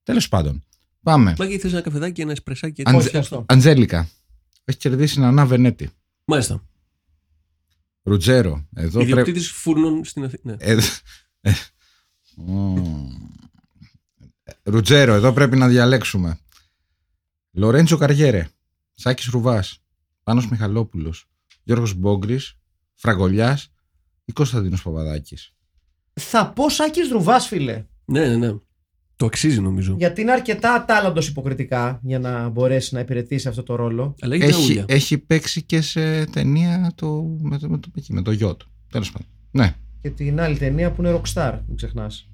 Τέλος πάντων. Πάμε. Μάγκη θες ένα καφεδάκι, ένα εσπρεσάκι. Αντζε- Όχι, αυτό. Αντζέλικα. Έχεις κερδίσει την Ανά Βενέτη. Μάλιστα. Ρουτζέρο. Εδώ πρέπει. Ιδιοκτήτης φούρνων στην Αθήνα. Ναι. Ε, ε, μ. Ρουτζέρο, εδώ πρέπει να διαλέξουμε. Λορέντσο Καριέρε, Σάκης Ρουβάς, Πάνος Μιχαλόπουλος, Γιώργος Μπόγκρης, Φραγκολιάς ή Κωνσταντίνος Παπαδάκης. Θα πω Σάκης Ρουβά, φίλε. ναι, ναι, ναι. Το αξίζει νομίζω. Γιατί είναι αρκετά ατάλλαντο υποκριτικά για να μπορέσει να υπηρετήσει αυτό το ρόλο. Αλλά έχει Έχει, τραγούδια. έχει παίξει και σε ταινία το, με, το, με, το, εκεί, με το Γιώτ. Τέλος πάντων. Ναι, Και την άλλη ταινία που είναι Rockstar, μην ξεχνάς.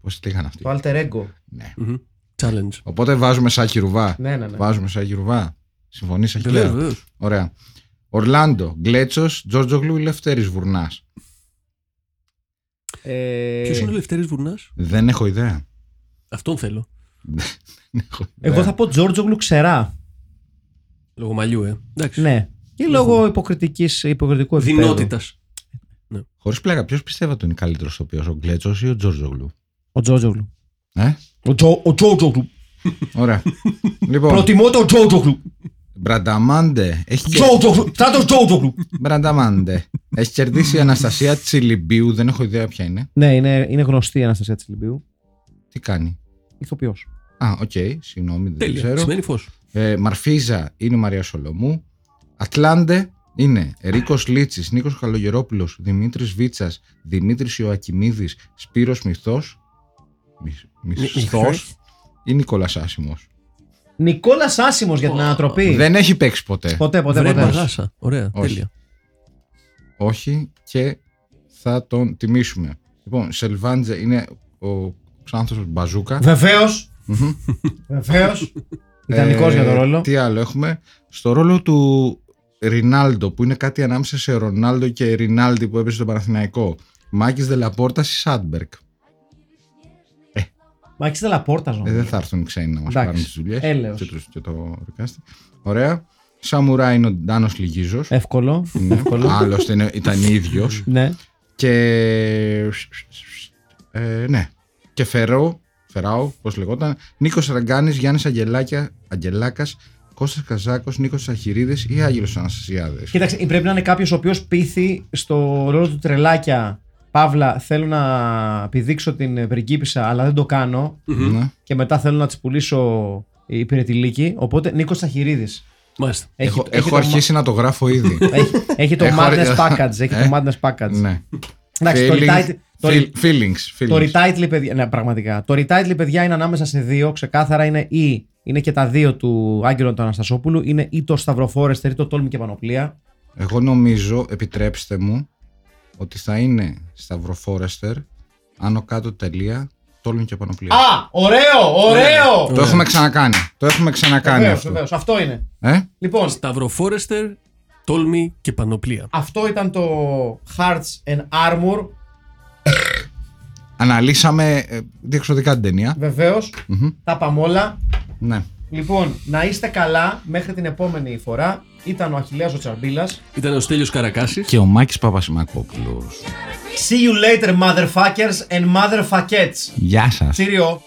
πώς τη είχαν αυτοί. Το Alter Ego. Ναι. Μμμ. Challenge. Οπότε βάζουμε Σάκη Ρουβά. Ναι, ναι, ναι. Βάζουμε Σάκη Ρουβά. Συμφωνείς Βεβαίω, Αχιλέα. βεβαίως. Ωραία. Ορλάντο, Γκλέτσος, Τζόρτζογλου ή Λευτέρης Βουρνάς. Ε, Ποιος είναι ο Λευτέρης Βουρνάς, Δεν έχω ιδέα. Αυτόν θέλω. Δεν έχω ιδέα. Εγώ θα πω Τζόρτζογλου ξερά. Λόγω μαλλιού, ε. Εντάξει. Ναι. Και λόγω υποκριτικής, υποκριτικού επίπεδου. Δυνότητας. Χωρίς πλάκα, ποιος πιστεύω ότι είναι καλύτερος τοπίος, ο Γκλέτσος ή ο Τζόρτζογλου; Ο Τζόρτζογλου. Ε; Ο, Τζο, ο Τζόρτζογλου. Ωραία. λοιπόν, Προτιμώ τον Τζόρτζογλου. Μπρανταμάντε. Έχεις, κε- Τζόρτζογλου. Θα τον Τζόρτζογλου. Μπρανταμάντε. έχεις κερδίσει η Αναστασία Τσιλιμπίου, δεν έχω ιδέα ποια είναι. Ναι, είναι, είναι γνωστή η Αναστασία τη Λιμπίου. Τι κάνει; Ηθοποιός. Α, οκ, συγγνώμη, δεν Τέλεια. ξέρω. Σημαίνει φως. Ε, Μαρφίζα είναι η Μαρία Σολομού. Ατλάντε είναι Ρίκος Λίτσης, Νίκος Καλογερόπουλος, Δημήτρης Βίτσας, Δημήτρης Ιωακειμίδης, Σπύρος Μυθός. Μυθός ή Νικόλας Άσιμος. Νικόλας Άσιμος για την ανατροπή. Δεν έχει παίξει ποτέ. Ποτέ, ποτέ, Βρε ποτέ. παγάσα. Ωραία. Όχι. Τέλεια. Όχι και θα τον τιμήσουμε. Λοιπόν, Σελβάντζε είναι ο Ξάνθος Μπαζούκα. Βεβαίως. Μμμ. Βεβαίως. Ιδανικός Ε, για τον ρόλο. Τι άλλο έχουμε; Στο ρόλο του Ρινάλντο που είναι κάτι ανάμεσα σε Ρονάλντο και Ρινάλντι που έπαιζε στο Παναθηναϊκό. Μάκης Δελαπόρτα ή Σάντμπερκ. Μάξι Δελαπόρτα, Ε, νομίζω. δεν θα έρθουν οι ξένοι να μας Εντάξει. πάρουν τις δουλειές. Έλεος. Και, τους- και το ρικάστη. Ωραία. Σαμουρά είναι ο Ντάνος Λιγίζο. Εύκολο. Εύκολο. Άλλωστε είναι- ήταν ίδιος. Ναι. Και. Ε, ναι. Και Φερό, Φεράου, πώς λεγόταν. Νίκος Ραγκάνης, Γιάννης Αγγελάκας, Κώστας Καζάκος, Νίκος Αχυρίδης ή Άγγελος Αναστασιάδης. Κοίταξε, πρέπει να είναι κάποιος ο οποίος πείθει στο ρόλο του τρελάκια. Παύλα, θέλω να πηδήξω την πριγκίπισσα, αλλά δεν το κάνω. Ναι. Και μετά θέλω να της πουλήσω υπηρετηλίκη. Οπότε Νίκος Ταχυρίδης. Μάλιστα. Έχω, έχω αρχίσει να το γράφω ήδη. Έχει, έχει το Έχω Madness αρχίσει- Package. Έχει Ε, το Madness Package. ναι. Εντάξει, το Feelings- retitle- το feel- re- feelings, Το feelings. retitle, παιδιά, ναι, πραγματικά. Το retitle, παιδιά, είναι ανάμεσα σε δύο. Ξεκάθαρα είναι ή είναι και τα δύο του Άγγελου του Αναστασόπουλου. Είναι ή το Σταυροφόρεστερ ή το Τόλμη και Πανοπλία. Εγώ νομίζω, επιτρέψτε μου, ότι θα είναι Σταυροφόρεστερ, άνω κάτω τελεία, τόλμη και πανοπλία. Α! Ωραίο! Ωραίο! Το έχουμε ξανακάνει. Το έχουμε ξανακάνει Βεβαίως, αυτό. βεβαίως. Αυτό είναι. Ε; Λοιπόν, Σταυροφόρεστερ, τόλμη και πανοπλία. αυτό ήταν το Hearts and Armor. Αναλύσαμε ε, διεξοδικά την ταινία. Βεβαίως. Μμμ. Τα πάμε όλα. Ναι. Λοιπόν, να είστε καλά μέχρι την επόμενη φορά. Ήταν ο Αχιλέας ο Τσαρμπίλας. Ήταν ο Στέλιος Καρακάσης. Και ο Μάκης Παπασημακόπουλος. See you later, motherfuckers and motherfuckets. Γεια σας. Cheerio.